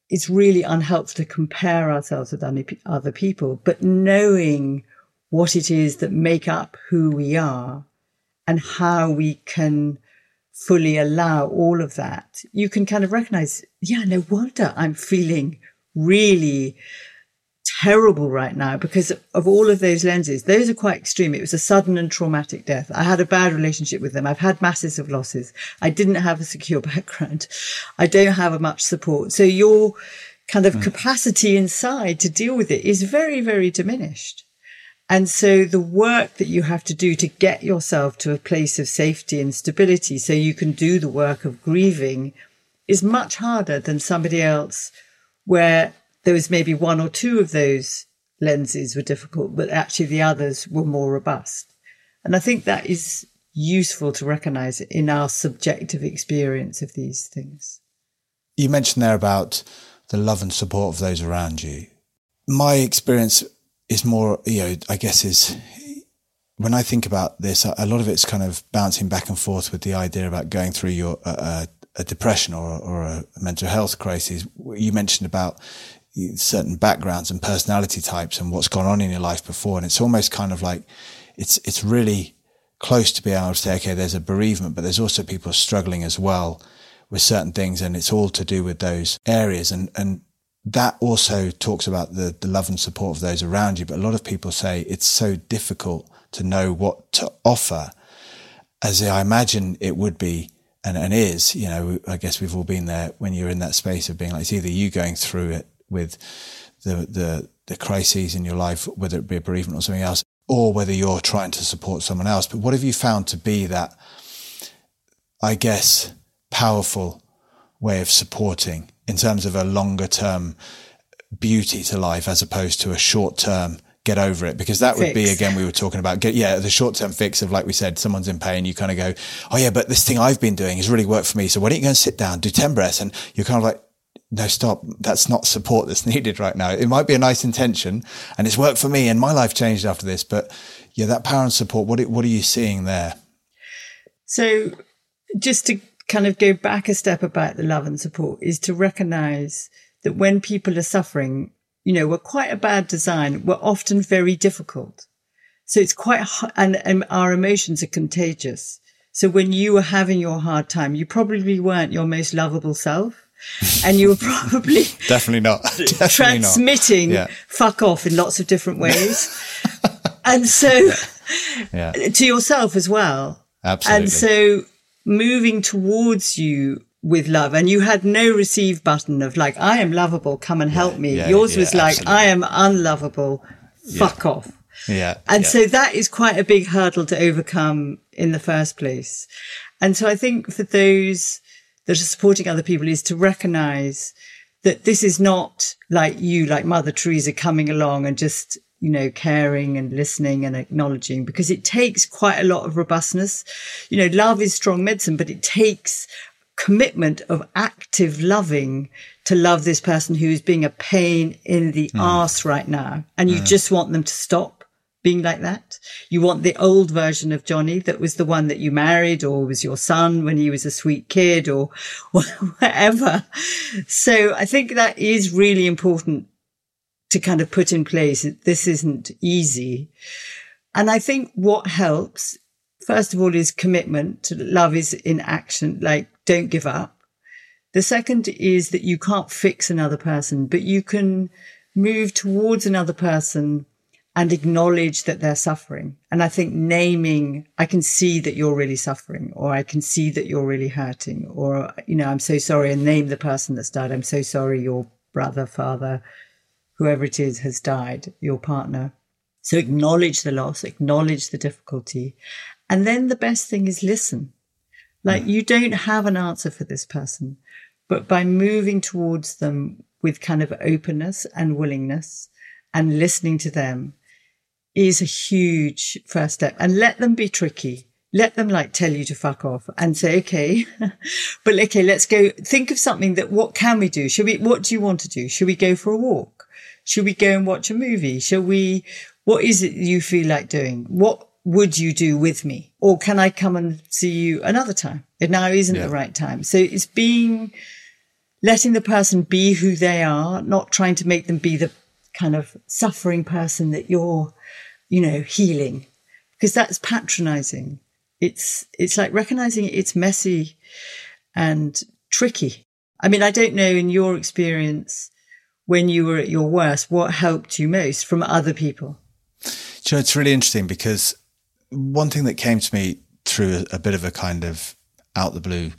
it's really unhelpful to compare ourselves with other people, but knowing what it is that make up who we are and how we can fully allow all of that, you can kind of recognize, yeah, no wonder I'm feeling really terrible right now because of all of those lenses. Those are quite extreme. It was a sudden and traumatic death. I had a bad relationship with them. I've had masses of losses. I didn't have a secure background. I don't have much support. So your kind of mm. capacity inside to deal with it is very, very diminished. And so the work that you have to do to get yourself to a place of safety and stability so you can do the work of grieving is much harder than somebody else where there was maybe one or two of those lenses were difficult, but actually the others were more robust. And I think that is useful to recognize in our subjective experience of these things.
You mentioned there about the love and support of those around you. My experience is more, you know, I guess is when I think about this, a lot of it's kind of bouncing back and forth with the idea about going through your uh, a depression or, or a mental health crisis. You mentioned about certain backgrounds and personality types and what's gone on in your life before, and it's almost kind of like it's it's really close to being able to say, okay, there's a bereavement, but there's also people struggling as well with certain things, and it's all to do with those areas, and and that also talks about the the love and support of those around you. But a lot of people say it's so difficult to know what to offer, as I imagine it would be and, and is, you know, I guess we've all been there when you're in that space of being like, it's either you going through it with the, the, the crises in your life, whether it be a bereavement or something else, or whether you're trying to support someone else. But what have you found to be that, I guess, powerful way of supporting in terms of a longer term beauty to life as opposed to a short term get over it because that would fix. be again we were talking about get yeah the short term fix of like we said someone's in pain you kind of go oh yeah but this thing I've been doing has really worked for me so why don't you go and sit down do 10 breaths and you're kind of like no stop that's not support that's needed right now it might be a nice intention and it's worked for me and my life changed after this but yeah that power and support what what are you seeing there
so just to kind of go back a step about the love and support is to recognize that when people are suffering you know, we're quite a bad design, We're often very difficult. So it's quite, and, and our emotions are contagious. So when you were having your hard time, you probably weren't your most lovable self. And you were probably
definitely not definitely
transmitting
not. Yeah.
fuck off in lots of different ways. and so yeah. Yeah. to yourself as well.
Absolutely.
And so moving towards you with love and you had no receive button of like i am lovable come and help me yours was like absolutely. i am unlovable fuck off
yeah
and so that is quite a big hurdle to overcome in the first place and so i think for those that are supporting other people is to recognize that this is not like you like mother teresa coming along and just you know, caring and listening and acknowledging because it takes quite a lot of robustness. You know, love is strong medicine, but it takes commitment of active loving to love this person who is being a pain in the mm. ass right now. And you mm. just want them to stop being like that. You want the old version of Jonny that was the one that you married or was your son when he was a sweet kid or whatever. So I think that is really important to kind of put in place. This isn't easy. And I think what helps first of all is commitment love is in action like don't give up the second is that you can't fix another person but you can move towards another person and acknowledge that they're suffering. And i think naming i can see that you're really suffering or i can see that you're really hurting or you know i'm so sorry and name the person that's died. I'm so sorry your brother father whoever it is has died your partner. So acknowledge the loss, acknowledge the difficulty, and then the best thing is listen. Like you don't have an answer for this person, but by moving towards them with kind of openness and willingness and listening to them is a huge first step and let them be tricky. Let them like tell you to fuck off and say, okay, but okay, let's go think of something that what can we do? Should we, what do you want to do? Should we go for a walk? Should we go and watch a movie? Shall we, what is it you feel like doing? What would you do with me? Or can I come and see you another time? It now isn't yeah. the right time. So it's being, letting the person be who they are, not trying to make them be the kind of suffering person that you're, you know, healing, because that's patronizing. It's, it's like recognizing it's messy and tricky. I mean, I don't know in your experience when you were at your worst, what helped you most from other people?
So it's really interesting because one thing that came to me through a, a bit of a kind of out the blue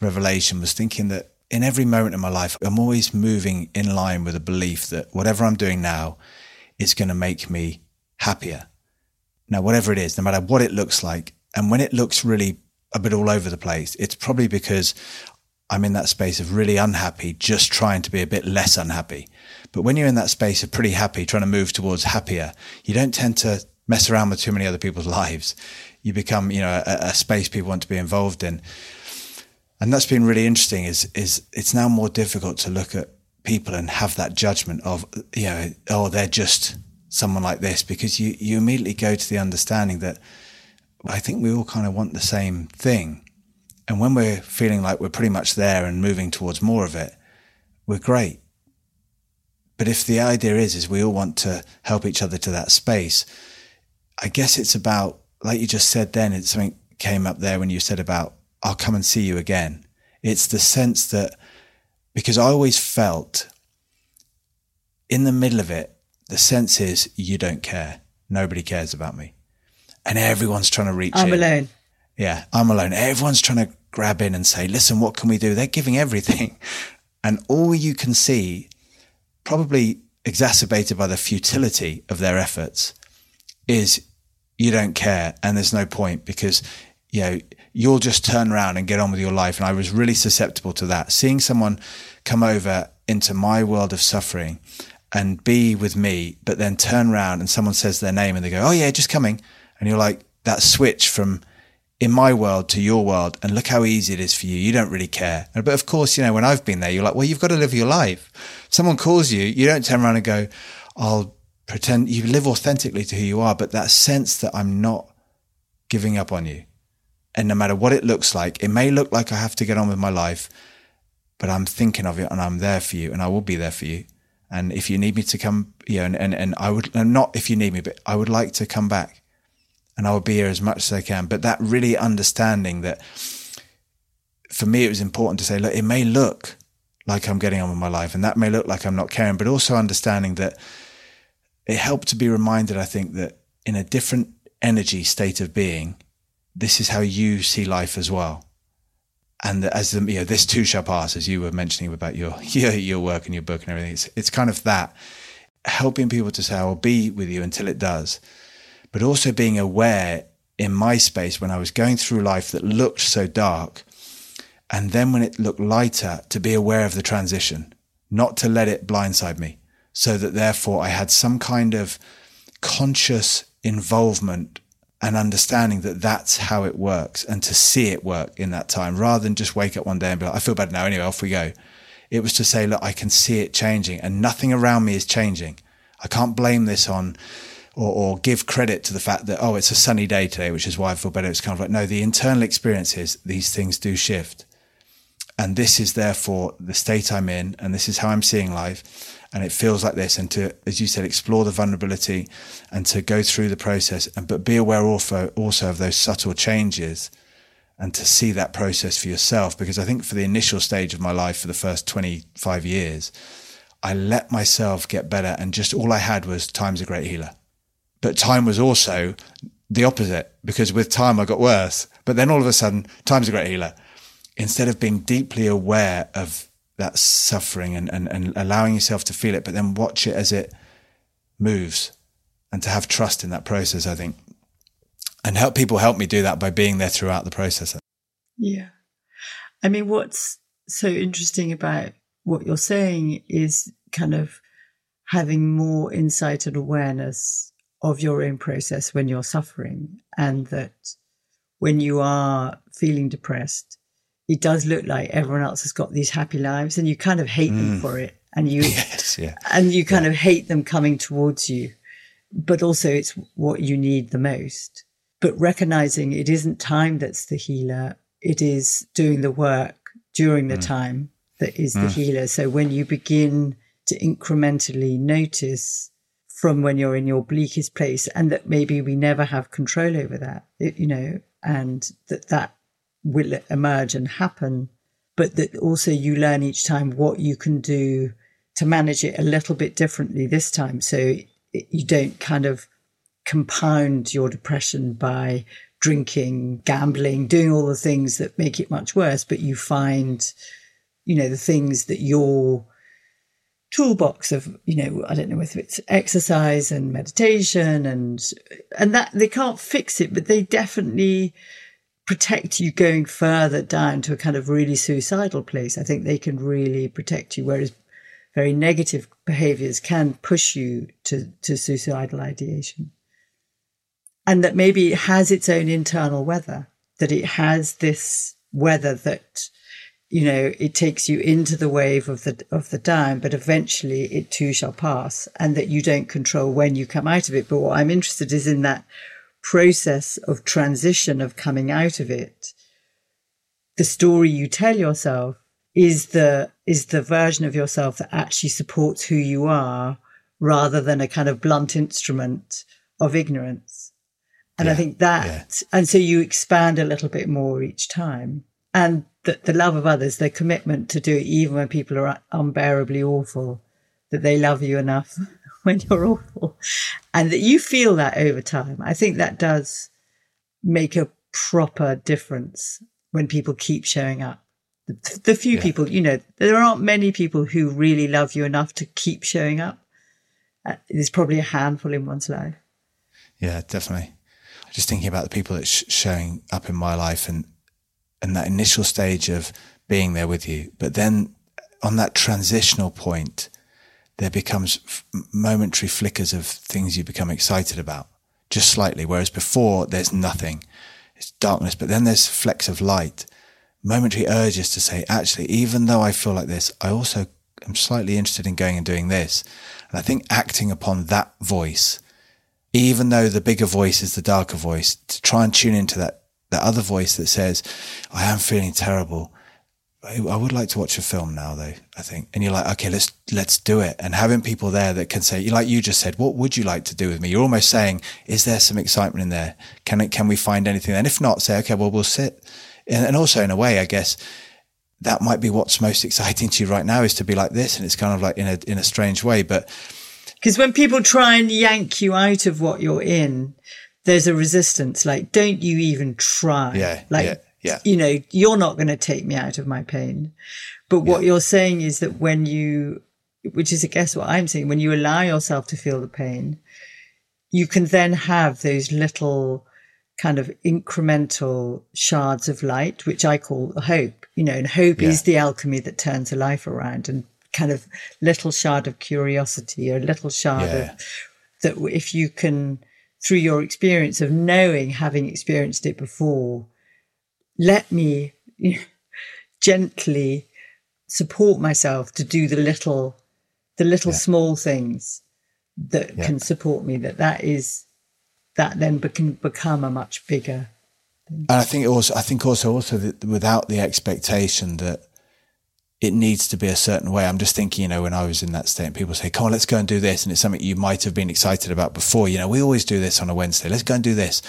revelation was thinking that in every moment of my life, I'm always moving in line with a belief that whatever I'm doing now is going to make me happier. Now, whatever it is, no matter what it looks like, and when it looks really a bit all over the place, it's probably because I'm in that space of really unhappy, just trying to be a bit less unhappy. But when you're in that space of pretty happy, trying to move towards happier, you don't tend to mess around with too many other people's lives. You become, you know, a, a space people want to be involved in. And that's been really interesting is, is it's now more difficult to look at people and have that judgment of, you know, oh, they're just someone like this because you, you immediately go to the understanding that I think we all kind of want the same thing. And when we're feeling like we're pretty much there and moving towards more of it, we're great. But if the idea is, is we all want to help each other to that space, I guess it's about, like you just said then, it's something came up there when you said about, I'll come and see you again. It's the sense that, because I always felt in the middle of it, the sense is you don't care. Nobody cares about me. And everyone's trying to reach
I'm
in.
alone.
Yeah, I'm alone. Everyone's trying to grab in and say, listen, what can we do? They're giving everything. And all you can see, probably exacerbated by the futility of their efforts, is you don't care and there's no point because, you know, you'll just turn around and get on with your life. And I was really susceptible to that. Seeing someone come over into my world of suffering and be with me, but then turn around and someone says their name and they go, Oh yeah, just coming. And you're like, that switch from in my world to your world and look how easy it is for you. You don't really care. But of course, you know, when I've been there, you're like, well, you've got to live your life. Someone calls you, you don't turn around and go, I'll pretend you live authentically to who you are. But that sense that I'm not giving up on you. And no matter what it looks like, it may look like I have to get on with my life, but I'm thinking of it and I'm there for you and I will be there for you. And if you need me to come, you know, and, and, and I would, and not if you need me, but I would like to come back and I will be here as much as I can. But that really understanding that for me, it was important to say, look, it may look like I'm getting on with my life and that may look like I'm not caring, but also understanding that it helped to be reminded, I think, that in a different energy state of being, this is how you see life as well. And as the, you know, this too shall pass, as you were mentioning about your, your, your work and your book and everything. It's, it's kind of that helping people to say, I will be with you until it does but also being aware in my space when I was going through life that looked so dark. And then when it looked lighter, to be aware of the transition, not to let it blindside me. So that therefore I had some kind of conscious involvement and understanding that that's how it works and to see it work in that time rather than just wake up one day and be like, I feel better now. Anyway, off we go. It was to say, look, I can see it changing and nothing around me is changing. I can't blame this on or, or, give credit to the fact that, oh, it's a sunny day today, which is why I feel better. It's kind of like, no, the internal experience is these things do shift. And this is therefore the state I'm in, and this is how I'm seeing life. And it feels like this. And to, as you said, explore the vulnerability and to go through the process, and but be aware also, also of those subtle changes and to see that process for yourself. Because I think for the initial stage of my life, for the first 25 years, I let myself get better. And just all I had was time's a great healer. But time was also the opposite because with time I got worse. But then all of a sudden, time's a great healer. Instead of being deeply aware of that suffering and, and, and allowing yourself to feel it, but then watch it as it moves and to have trust in that process, I think. And help people help me do that by being there throughout the process.
Yeah. I mean, what's so interesting about what you're saying is kind of having more insight and awareness of your own process when you're suffering, and that when you are feeling depressed, it does look like everyone else has got these happy lives, and you kind of hate mm. them for it, and you
yes, yeah.
and you kind yeah. of hate them coming towards you, but also it's what you need the most. But recognizing it isn't time that's the healer; it is doing the work during the mm. time that is the mm. healer. So when you begin to incrementally notice from when you're in your bleakest place and that maybe we never have control over that, you know, and that that will emerge and happen. But that also you learn each time what you can do to manage it a little bit differently this time. So you don't kind of compound your depression by drinking, gambling, doing all the things that make it much worse, but you find, you know, the things that you're toolbox of you know i don't know whether it's exercise and meditation and and that they can't fix it but they definitely protect you going further down to a kind of really suicidal place. I think they can really protect you, whereas very negative behaviors can push you to, to suicidal ideation. And that maybe it has its own internal weather, that it has this weather that, you know, it takes you into the wave of the, of the down, but eventually it too shall pass and that you don't control when you come out of it. But what I'm interested is in that process of transition of coming out of it, the story you tell yourself is the is the version of yourself that actually supports who you are rather than a kind of blunt instrument of ignorance. And yeah, I think that, yeah. and so you expand a little bit more each time. And the, the love of others, their commitment to do it even when people are unbearably awful, that they love you enough when you're awful and that you feel that over time. I think that does make a proper difference when people keep showing up. The, the few yeah. people, you know, there aren't many people who really love you enough to keep showing up. Uh, there's probably a handful in one's life.
Yeah, definitely. Just thinking about the people that sh- showing up in my life and and that initial stage of being there with you, but then on that transitional point, there becomes f- momentary flickers of things you become excited about, just slightly. Whereas before, there's nothing. It's darkness, but then there's flecks of light, momentary urges to say, actually, even though I feel like this, I also am slightly interested in going and doing this. And I think acting upon that voice, even though the bigger voice is the darker voice, to try and tune into that, that other voice that says, I am feeling terrible I would like to watch a film now, though. I think, and you're like, okay, let's let's do it. And having people there that can say, like you just said, what would you like to do with me? You're almost saying, is there some excitement in there? Can it, can we find anything? And if not, say, okay, well, we'll sit. And, and also, in a way, I guess that might be what's most exciting to you right now is to be like this, and it's kind of like in a in a strange way, but
because when people try and yank you out of what you're in, there's a resistance. Like, don't you even try?
Yeah,
like.
Yeah
yeah. You know, you're not going to take me out of my pain. But what yeah. you're saying is that when you, which is, I guess, what I'm saying, when you allow yourself to feel the pain, you can then have those little kind of incremental shards of light, which I call hope, you know, and hope yeah. is the alchemy that turns a life around and kind of little shard of curiosity or little shard yeah. of that if you can, through your experience of knowing, having experienced it before, let me gently support myself to do the little, the little yeah. small things that yeah. can support me. That that is that then can become a much bigger.
Thing. And I think also, I think also, also that without the expectation that it needs to be a certain way. I'm just thinking, you know, when I was in that state, people say, "Come on, let's go and do this," and it's something you might have been excited about before. You know, we always do this on a Wednesday. Let's go and do this,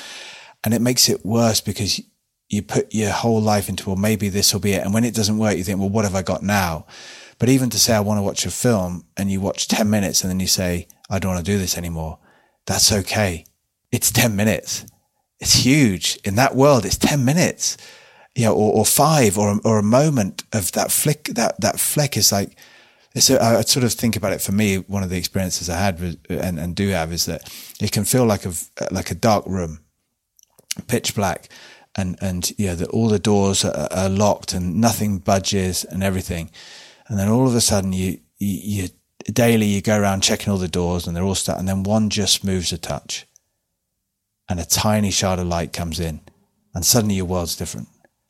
and it makes it worse because you put your whole life into, well, maybe this will be it. And when it doesn't work, you think, well, what have I got now? But even to say, I want to watch a film and you watch 10 minutes and then you say, I don't want to do this anymore. That's okay. It's 10 minutes. It's huge. In that world, it's 10 minutes, you know, or, or five or, or a moment of that flick, that, that fleck is like, so I sort of think about it for me. One of the experiences I had and, and do have is that it can feel like a, like a dark room, pitch black and and yeah, that all the doors are, are, locked and nothing budges and everything, and then all of a sudden you, you, you daily you go around checking all the doors and they're all stuck, and then one just moves a touch, and a tiny shard of light comes in, and suddenly your world's different.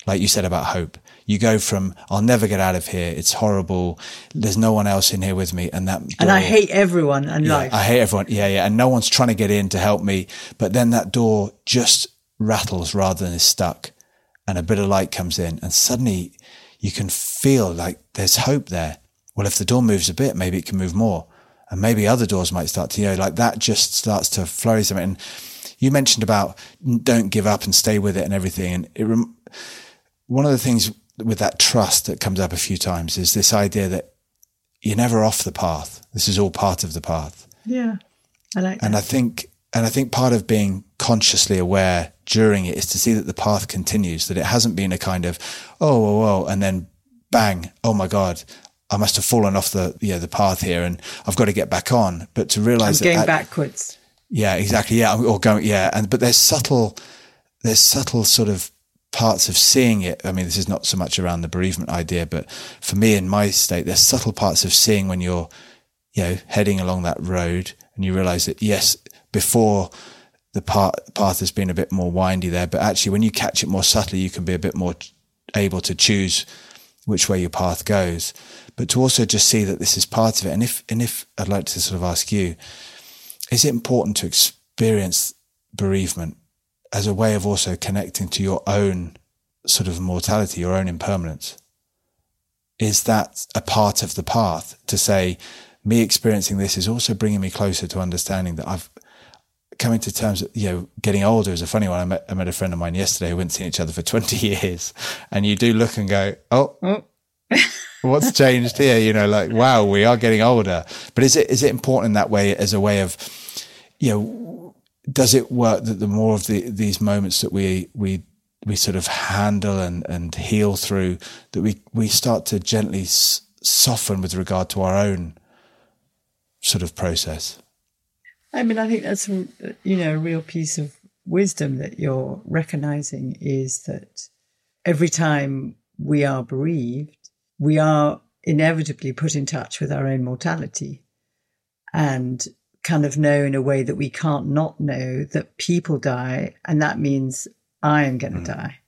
Like you said about hope, you go from "I'll never get out of here," it's horrible, there's no one else in here with me, and that door,
and I hate everyone and
yeah,
life.
I hate everyone, yeah, yeah, and no one's trying to get in to help me, but then that door just rattles rather than is stuck and a bit of light comes in and suddenly you can feel like there's hope there. Well, if the door moves a bit, maybe it can move more and maybe other doors might start to, you know, like that just starts to flourish. And you mentioned about don't give up and stay with it and everything. And it, one of the things with that trust that comes up a few times is this idea that you're never off the path. This is all part of the path.
Yeah. I like that.
And I think, and I think part of being consciously aware during it is to see that the path continues, that it hasn't been a kind of, oh, whoa, whoa, and then bang, oh my God, I must have fallen off the, you know, the path here and I've got to get back on. But to realize
I'm
going
that,
backwards. Yeah, exactly. Yeah. Or going, yeah. And, but there's subtle, there's subtle sort of parts of seeing it. I mean, this is not so much around the bereavement idea, but for me in my state, there's subtle parts of seeing when you're, you know, heading along that road and you realize that yes, before the path, path has been a bit more windy there, but actually when you catch it more subtly, you can be a bit more able to choose which way your path goes, but to also just see that this is part of it. And if, and if I'd like to sort of ask you, is it important to experience bereavement as a way of also connecting to your own sort of mortality, your own impermanence? Is that a part of the path to say, me experiencing this is also bringing me closer to understanding that I've coming to terms with, you know, getting older is a funny one. I met, I met a friend of mine yesterday who hadn't seen each other for 20 years and you do look and go, Oh, oh. what's changed here? You know, like, wow, we are getting older, but is it, is it important in that way as a way of, you know, does it work that the more of the, these moments that we, we, we sort of handle and, and heal through that we, we start to gently s- soften with regard to our own sort of process?
I mean, I think that's, you know, a real piece of wisdom that you're recognizing is that every time we are bereaved, we are inevitably put in touch with our own mortality and kind of know in a way that we can't not know that people die. And that means I am going to mm. die.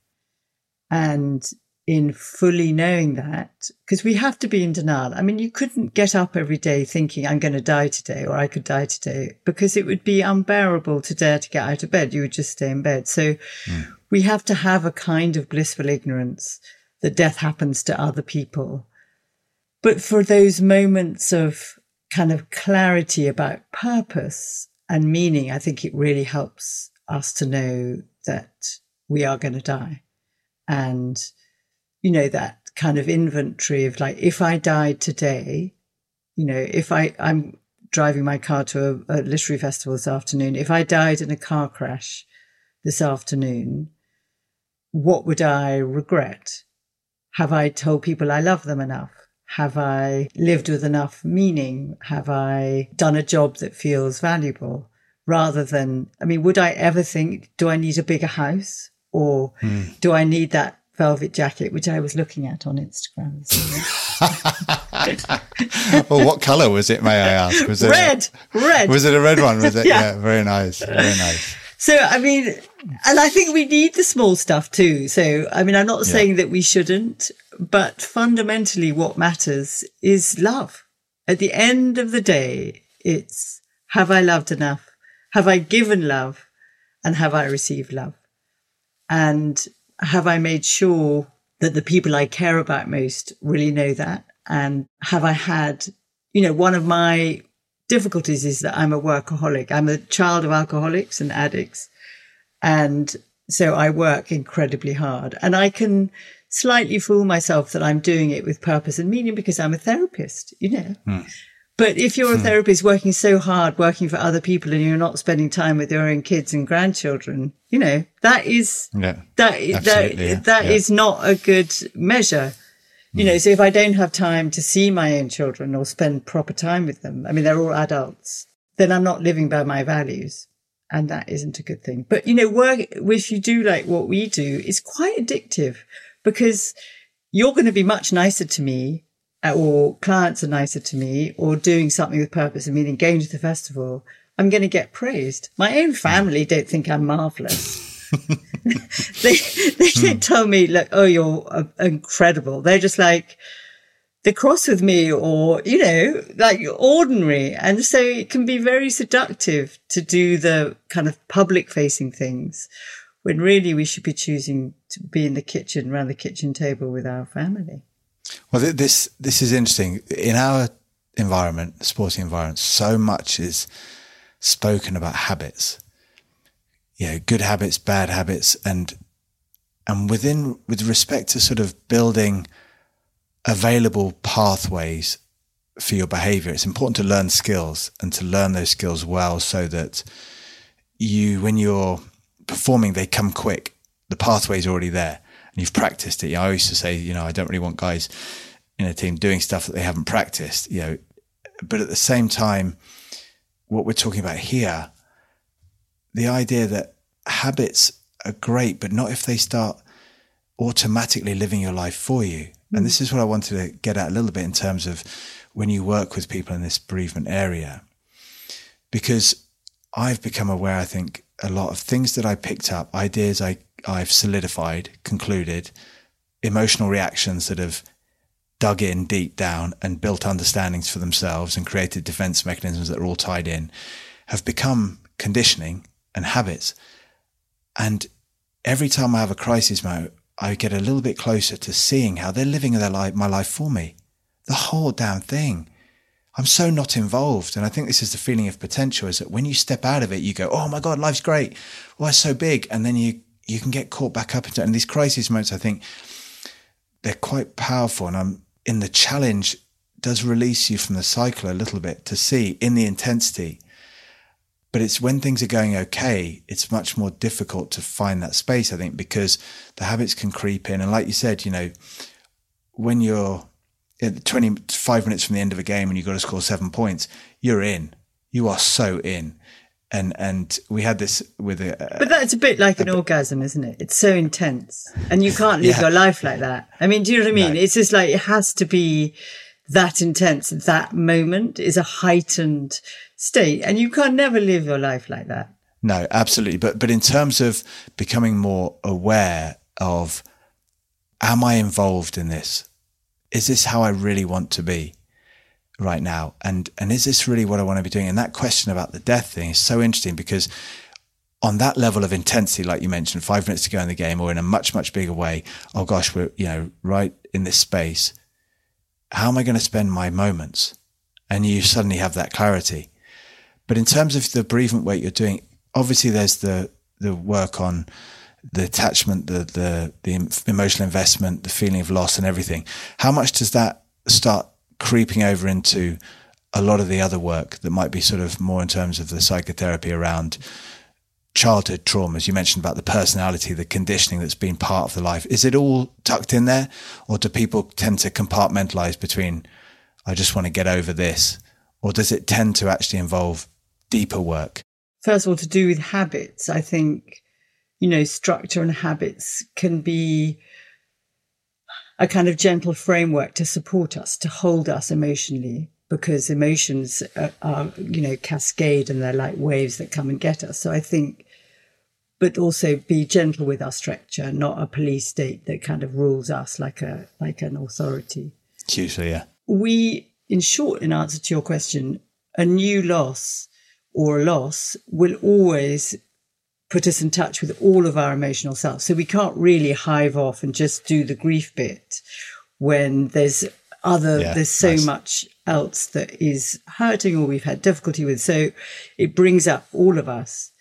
And in fully knowing that, because we have to be in denial. I mean, you couldn't get up every day thinking, I'm going to die today or I could die today because it would be unbearable to dare to get out of bed. You would just stay in bed. So mm. we have to have a kind of blissful ignorance that death happens to other people. But for those moments of kind of clarity about purpose and meaning, I think it really helps us to know that we are going to die and you know, that kind of inventory of like, if I died today, you know, if I, I'm driving my car to a, a literary festival this afternoon, if I died in a car crash this afternoon, what would I regret? Have I told people I love them enough? Have I lived with enough meaning? Have I done a job that feels valuable? Rather than, I mean, would I ever think, do I need a bigger house? Or mm. do I need that velvet jacket, which I was looking at on Instagram.
well, what colour was it? May I ask?
Was it red? A, red.
Was it a red one? Was it? yeah. yeah. Very nice. Very nice.
So, I mean, and I think we need the small stuff too. So, I mean, I'm not yeah. saying that we shouldn't, but fundamentally, what matters is love. At the end of the day, it's have I loved enough? Have I given love? And have I received love? And have I made sure that the people I care about most really know that? And have I had, you know, one of my difficulties is that I'm a workaholic. I'm a child of alcoholics and addicts. And so I work incredibly hard and I can slightly fool myself that I'm doing it with purpose and meaning because I'm a therapist, you know. Mm. But if you're a hmm. therapist working so hard, working for other people and you're not spending time with your own kids and grandchildren, you know, that is, yeah, that, that, yeah. that yeah. is not a good measure. You know, hmm. so if I don't have time to see my own children or spend proper time with them, I mean, they're all adults, then I'm not living by my values. And that isn't a good thing. But, you know, work, if you do like what we do, is quite addictive because you're going to be much nicer to me or clients are nicer to me or doing something with purpose and meaning going to the festival, I'm going to get praised. My own family don't think I'm marvelous. they, they don't hmm. tell me like, oh, you're uh, incredible. They're just like, they're cross with me or, you know, like ordinary. And so it can be very seductive to do the kind of public facing things when really we should be choosing to be in the kitchen, around the kitchen table with our family.
Well, this this is interesting. In our environment, sporting environment, so much is spoken about habits. Yeah, good habits, bad habits, and and within with respect to sort of building available pathways for your behavior, it's important to learn skills and to learn those skills well so that you, when you're performing, they come quick. The pathway's already there and you've practiced it. You know, I used to say, you know, I don't really want guys in a team doing stuff that they haven't practiced, you know, but at the same time, what we're talking about here, the idea that habits are great, but not if they start automatically living your life for you. Mm. And this is what I wanted to get at a little bit in terms of when you work with people in this bereavement area. Because I've become aware, I think, a lot of things that I picked up, ideas I, I've solidified, concluded, emotional reactions that have dug in deep down and built understandings for themselves and created defense mechanisms that are all tied in, have become conditioning and habits. And every time I have a crisis moment, I get a little bit closer to seeing how they're living their life, my life for me. The whole damn thing. I'm so not involved. And I think this is the feeling of potential is that when you step out of it, you go, Oh my God, life's great. Well, so big. And then you, you can get caught back up into. And these crisis moments, I think they're quite powerful. And I'm in the challenge does release you from the cycle a little bit to see in the intensity but it's when things are going okay, it's much more difficult to find that space, I think, because the habits can creep in. And like you said, you know, when you're 25 minutes from the end of a game and you've got to score seven points, you're in. You are so in. And and we had this with a.
But that's a bit like a an orgasm, isn't it? It's so intense, and you can't live yeah. your life like that. I mean, do you know what I mean? No. It's just like it has to be that intense. That moment is a heightened state. And you can't never live your life like that.
No, absolutely. But but in terms of becoming more aware of am I involved in this? Is this how I really want to be right now? And and is this really what I want to be doing? And that question about the death thing is so interesting because on that level of intensity, like you mentioned, five minutes to go in the game, or in a much, much bigger way, oh gosh, we're, you know, right in this space. How am I going to spend my moments? And you suddenly have that clarity. But in terms of the bereavement work you're doing, obviously there's the the work on the attachment, the the the emotional investment, the feeling of loss, and everything. How much does that start creeping over into a lot of the other work that might be sort of more in terms of the psychotherapy around childhood traumas? You mentioned about the personality, the conditioning that's been part of the life. Is it all tucked in there, or do people tend to compartmentalize between? I just want to get over this, or does it tend to actually involve deeper work?
First of all, to do with habits, I think, you know, structure and habits can be a kind of gentle framework to support us, to hold us emotionally, because emotions are, are, you know, cascade and they're like waves that come and get us. So I think, but also be gentle with our structure, not a police state that kind of rules us like a like an authority.
Hugely, yeah.
We, in short, in answer to your question, a new loss or a loss will always put us in touch with all of our emotional self. So we can't really hive off and just do the grief bit when there's other, yeah, there's so nice. much else that is hurting or we've had difficulty with. So it brings up all of us.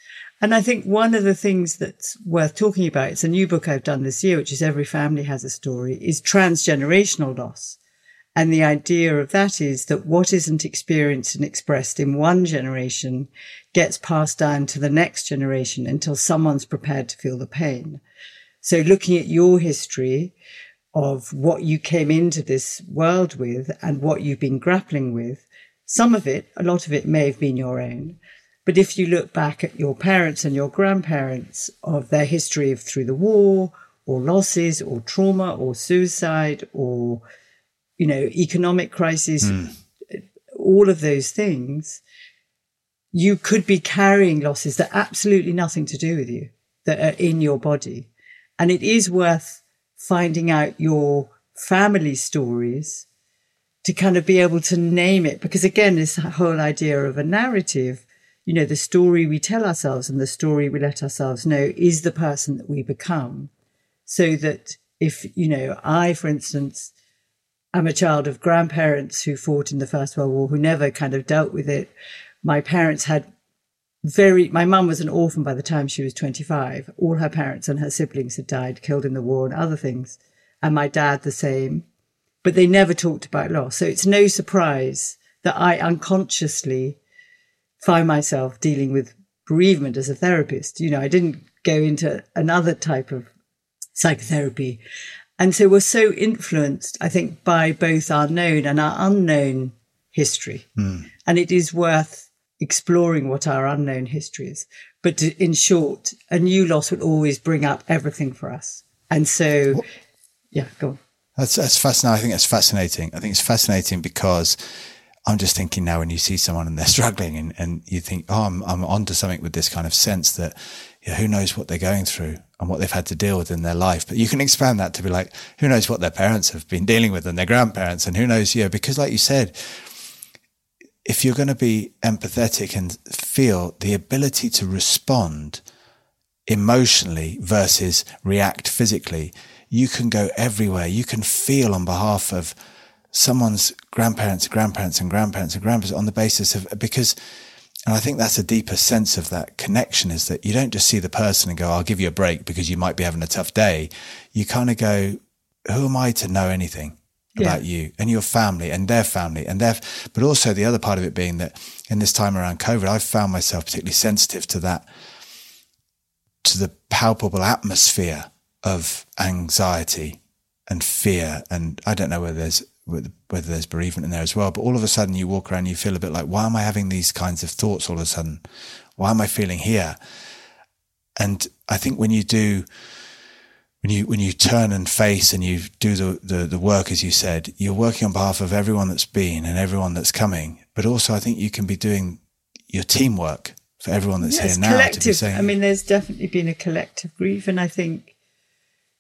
And I think one of the things that's worth talking about, it's a new book I've done this year, which is Every Family Has a Story, is transgenerational loss. And the idea of that is that what isn't experienced and expressed in one generation gets passed down to the next generation until someone's prepared to feel the pain. So looking at your history of what you came into this world with and what you've been grappling with, some of it, a lot of it may have been your own. But if you look back at your parents and your grandparents of their history of through the war or losses or trauma or suicide or you know, economic crisis, mm. all of those things, you could be carrying losses that absolutely nothing to do with you that are in your body. And it is worth finding out your family stories to kind of be able to name it. Because again, this whole idea of a narrative, you know, the story we tell ourselves and the story we let ourselves know is the person that we become. So that if, you know, I, for instance, I'm a child of grandparents who fought in the First World War, who never kind of dealt with it. My parents had very, my mum was an orphan by the time she was 25. All her parents and her siblings had died, killed in the war and other things. And my dad the same. But they never talked about loss. So it's no surprise that I unconsciously find myself dealing with bereavement as a therapist. You know, I didn't go into another type of psychotherapy. And so we're so influenced, I think, by both our known and our unknown history. Mm. And it is worth exploring what our unknown history is. But to, in short, a new loss will always bring up everything for us. And so, yeah, go on.
That's that's fascinating. I think that's fascinating. I think it's fascinating because I'm just thinking now when you see someone and they're struggling and, and you think, oh, I'm I'm onto something with this kind of sense that yeah, who knows what they're going through and what they've had to deal with in their life. But you can expand that to be like, who knows what their parents have been dealing with and their grandparents and who knows, yeah, because like you said, if you're going to be empathetic and feel the ability to respond emotionally versus react physically, you can go everywhere. You can feel on behalf of someone's grandparents, grandparents, and grandparents and grandparents on the basis of because, and I think that's a deeper sense of that connection is that you don't just see the person and go, I'll give you a break because you might be having a tough day. You kind of go, who am I to know anything? About yeah. you and your family and their family and their, but also the other part of it being that in this time around COVID, I've found myself particularly sensitive to that, to the palpable atmosphere of anxiety and fear. And I don't know whether there's whether there's bereavement in there as well. But all of a sudden, you walk around, and you feel a bit like, why am I having these kinds of thoughts all of a sudden? Why am I feeling here? And I think when you do, when you when you turn and face and you do the, the, the work as you said, you're working on behalf of everyone that's been and everyone that's coming. But also, I think you can be doing your teamwork for everyone that's yes, here now.
Collective. Saying, I mean, there's definitely been a collective grief, and I think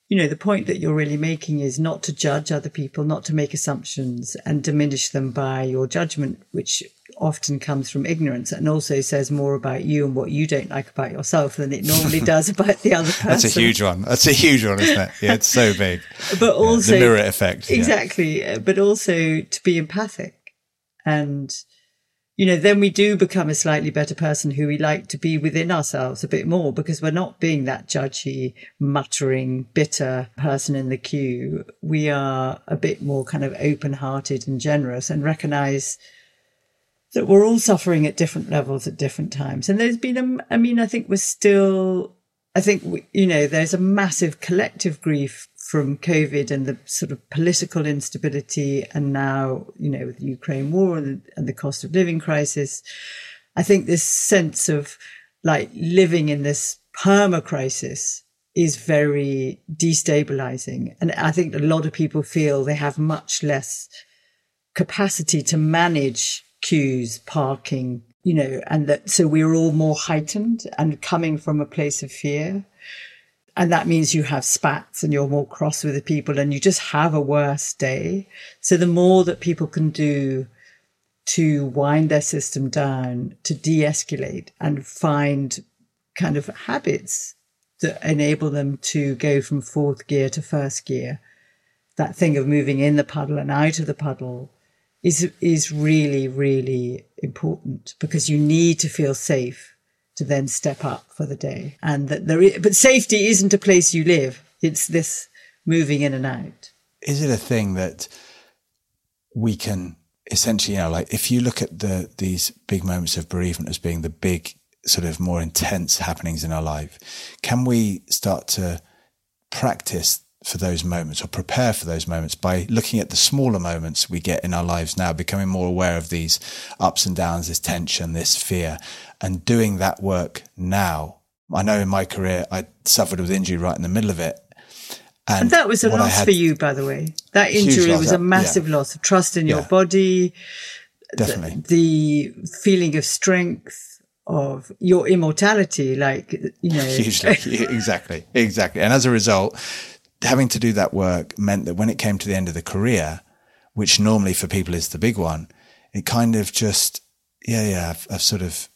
you know, the point that you're really making is not to judge other people, not to make assumptions and diminish them by your judgment, which often comes from ignorance and also says more about you and what you don't like about yourself than it normally does about the other person.
That's a huge one. That's a huge one, isn't it? Yeah, it's so big.
but also
yeah, the mirror effect.
Exactly. Yeah. But also to be empathic and you know, then we do become a slightly better person who we like to be within ourselves a bit more because we're not being that judgy, muttering, bitter person in the queue. We are a bit more kind of open hearted and generous and recognize that we're all suffering at different levels at different times. And there's been, a, I mean, I think we're still, I think, you know, there's a massive collective grief from COVID and the sort of political instability, and now, you know, with the Ukraine war and, and the cost of living crisis, I think this sense of like living in this perma crisis is very destabilizing. And I think a lot of people feel they have much less capacity to manage queues, parking, you know, and that so we're all more heightened and coming from a place of fear. And that means you have spats and you're more cross with the people and you just have a worse day. So the more that people can do to wind their system down, to de escalate and find kind of habits that enable them to go from fourth gear to first gear, that thing of moving in the puddle and out of the puddle is, is really, really important because you need to feel safe to then step up for the day. And that there is, but safety isn't a place you live. It's this moving in and out.
Is it a thing that we can essentially, you know, like if you look at the, these big moments of bereavement as being the big sort of more intense happenings in our life, can we start to practice for those moments or prepare for those moments by looking at the smaller moments we get in our lives now, becoming more aware of these ups and downs, this tension, this fear, and doing that work now. I know in my career, I suffered with injury right in the middle of it.
And, and that was a loss had, for you, by the way. That injury was a massive yeah. loss of trust in your body.
Definitely.
The, the feeling of strength, of your immortality, like, you know.
Hugely. exactly. Exactly. And as a result, having to do that work meant that when it came to the end of the career, which normally for people is the big one, it kind of just, yeah, yeah, I've, I've sort of,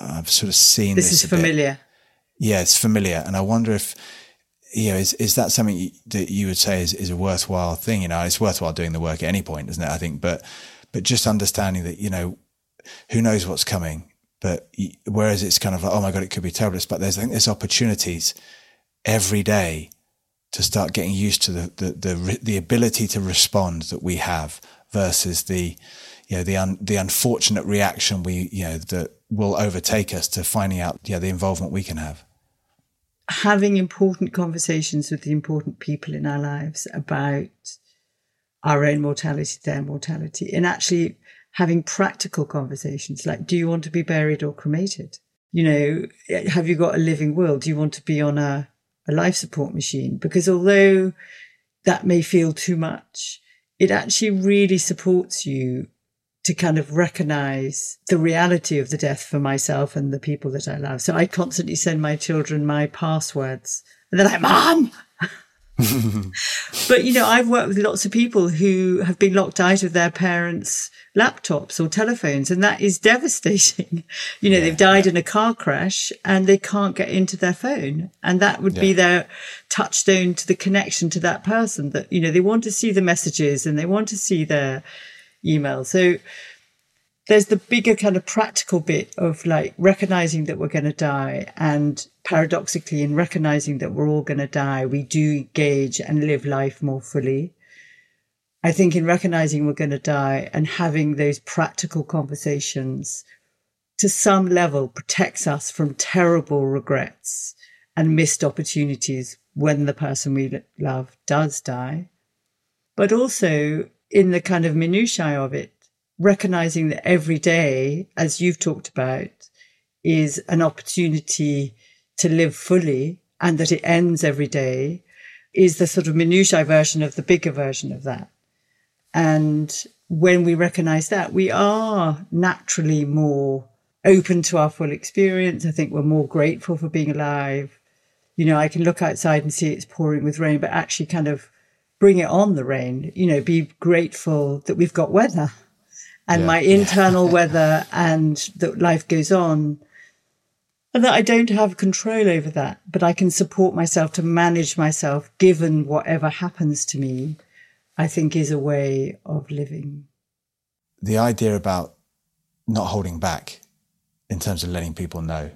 I've sort of seen
this. This is familiar. Bit.
Yeah, it's familiar. And I wonder if, you know, is, is that something that you would say is, is a worthwhile thing? You know, it's worthwhile doing the work at any point, isn't it? I think, but, but just understanding that, you know, who knows what's coming. But whereas it's kind of like, oh my God, it could be terrible. But there's, I think there's opportunities every day to start getting used to the, the, the, the ability to respond that we have versus the, you know, the, un, the unfortunate reaction we, you know, that will overtake us to finding out, yeah, the involvement we can have.
Having important conversations with the important people in our lives about our own mortality, their mortality, and actually having practical conversations like, do you want to be buried or cremated? You know, have you got a living will? Do you want to be on a a life support machine because although that may feel too much, it actually really supports you to kind of recognize the reality of the death for myself and the people that I love. So I constantly send my children my passwords and they're like, Mom, but you know, I've worked with lots of people who have been locked out of their parents' laptops or telephones, and that is devastating. you know, yeah, they've died yeah. in a car crash and they can't get into their phone, and that would yeah. be their touchstone to the connection to that person. That you know, they want to see the messages and they want to see their email. So there's the bigger kind of practical bit of like recognizing that we're going to die and paradoxically in recognizing that we're all going to die we do engage and live life more fully. I think in recognizing we're going to die and having those practical conversations to some level protects us from terrible regrets and missed opportunities when the person we love does die. But also in the kind of minutiae of it recognizing that every day, as you've talked about, is an opportunity to live fully and that it ends every day is the sort of minutiae version of the bigger version of that. And when we recognize that, we are naturally more open to our full experience. I think we're more grateful for being alive. You know, I can look outside and see it's pouring with rain, but actually kind of bring it on the rain, you know, be grateful that we've got weather and yeah. my internal weather and that life goes on. And that I don't have control over that, but I can support myself to manage myself given whatever happens to me, I think is a way of living.
The idea about not holding back in terms of letting people know.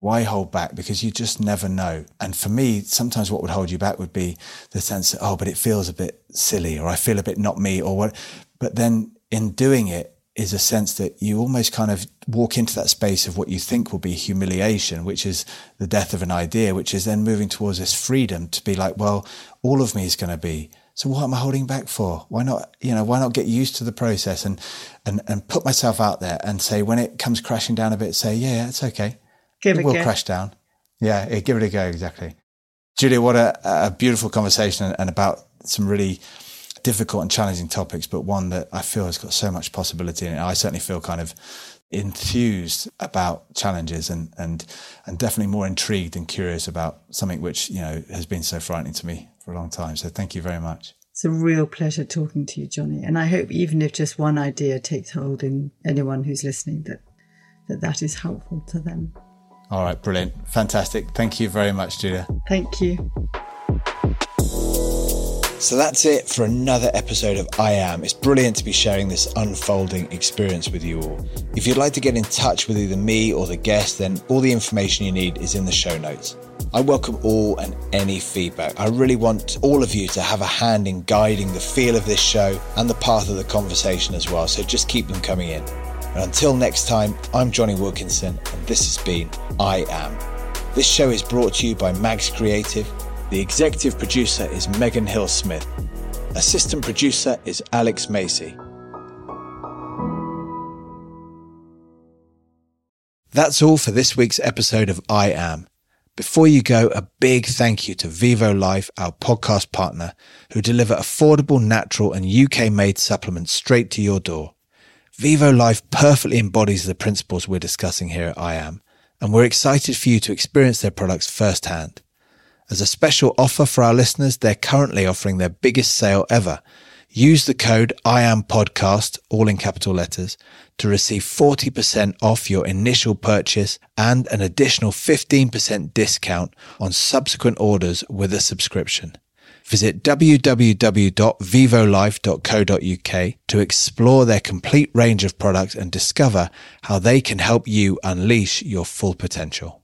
Why hold back? Because you just never know. And for me, sometimes what would hold you back would be the sense that, oh, but it feels a bit silly or I feel a bit not me or what. But then in doing it, is a sense that you almost kind of walk into that space of what you think will be humiliation, which is the death of an idea, which is then moving towards this freedom to be like, well, all of me is going to be. So what am I holding back for? Why not, you know, why not get used to the process and, and, and put myself out there and say, when it comes crashing down a bit, say, yeah, yeah it's okay.
Give
it,
it
will crash down. Yeah, give it a go. Exactly. Julia, what a, a beautiful conversation and about some really difficult and challenging topics, but one that I feel has got so much possibility in it. I certainly feel kind of enthused about challenges and and and definitely more intrigued and curious about something which you know has been so frightening to me for a long time. So thank you very much.
It's a real pleasure talking to you, Jonny. And I hope even if just one idea takes hold in anyone who's listening, that that, that is helpful to them.
All right, brilliant. Fantastic. Thank you very much, Julia.
Thank you.
So that's it for another episode of I Am. It's brilliant to be sharing this unfolding experience with you all. If you'd like to get in touch with either me or the guest, then all the information you need is in the show notes. I welcome all and any feedback. I really want all of you to have a hand in guiding the feel of this show and the path of the conversation as well. So just keep them coming in. And until next time, I'm Jonny Wilkinson, and this has been I Am. This show is brought to you by Mags Creative the executive producer is Megan Hill Smith. Assistant producer is Alex Macy. That's all for this week's episode of I Am. Before you go, a big thank you to Vivo Life, our podcast partner, who deliver affordable, natural, and UK made supplements straight to your door. Vivo Life perfectly embodies the principles we're discussing here at I Am, and we're excited for you to experience their products firsthand. As a special offer for our listeners, they're currently offering their biggest sale ever. Use the code I am podcast, all in capital letters, to receive 40% off your initial purchase and an additional 15% discount on subsequent orders with a subscription. Visit www.vivolife.co.uk to explore their complete range of products and discover how they can help you unleash your full potential.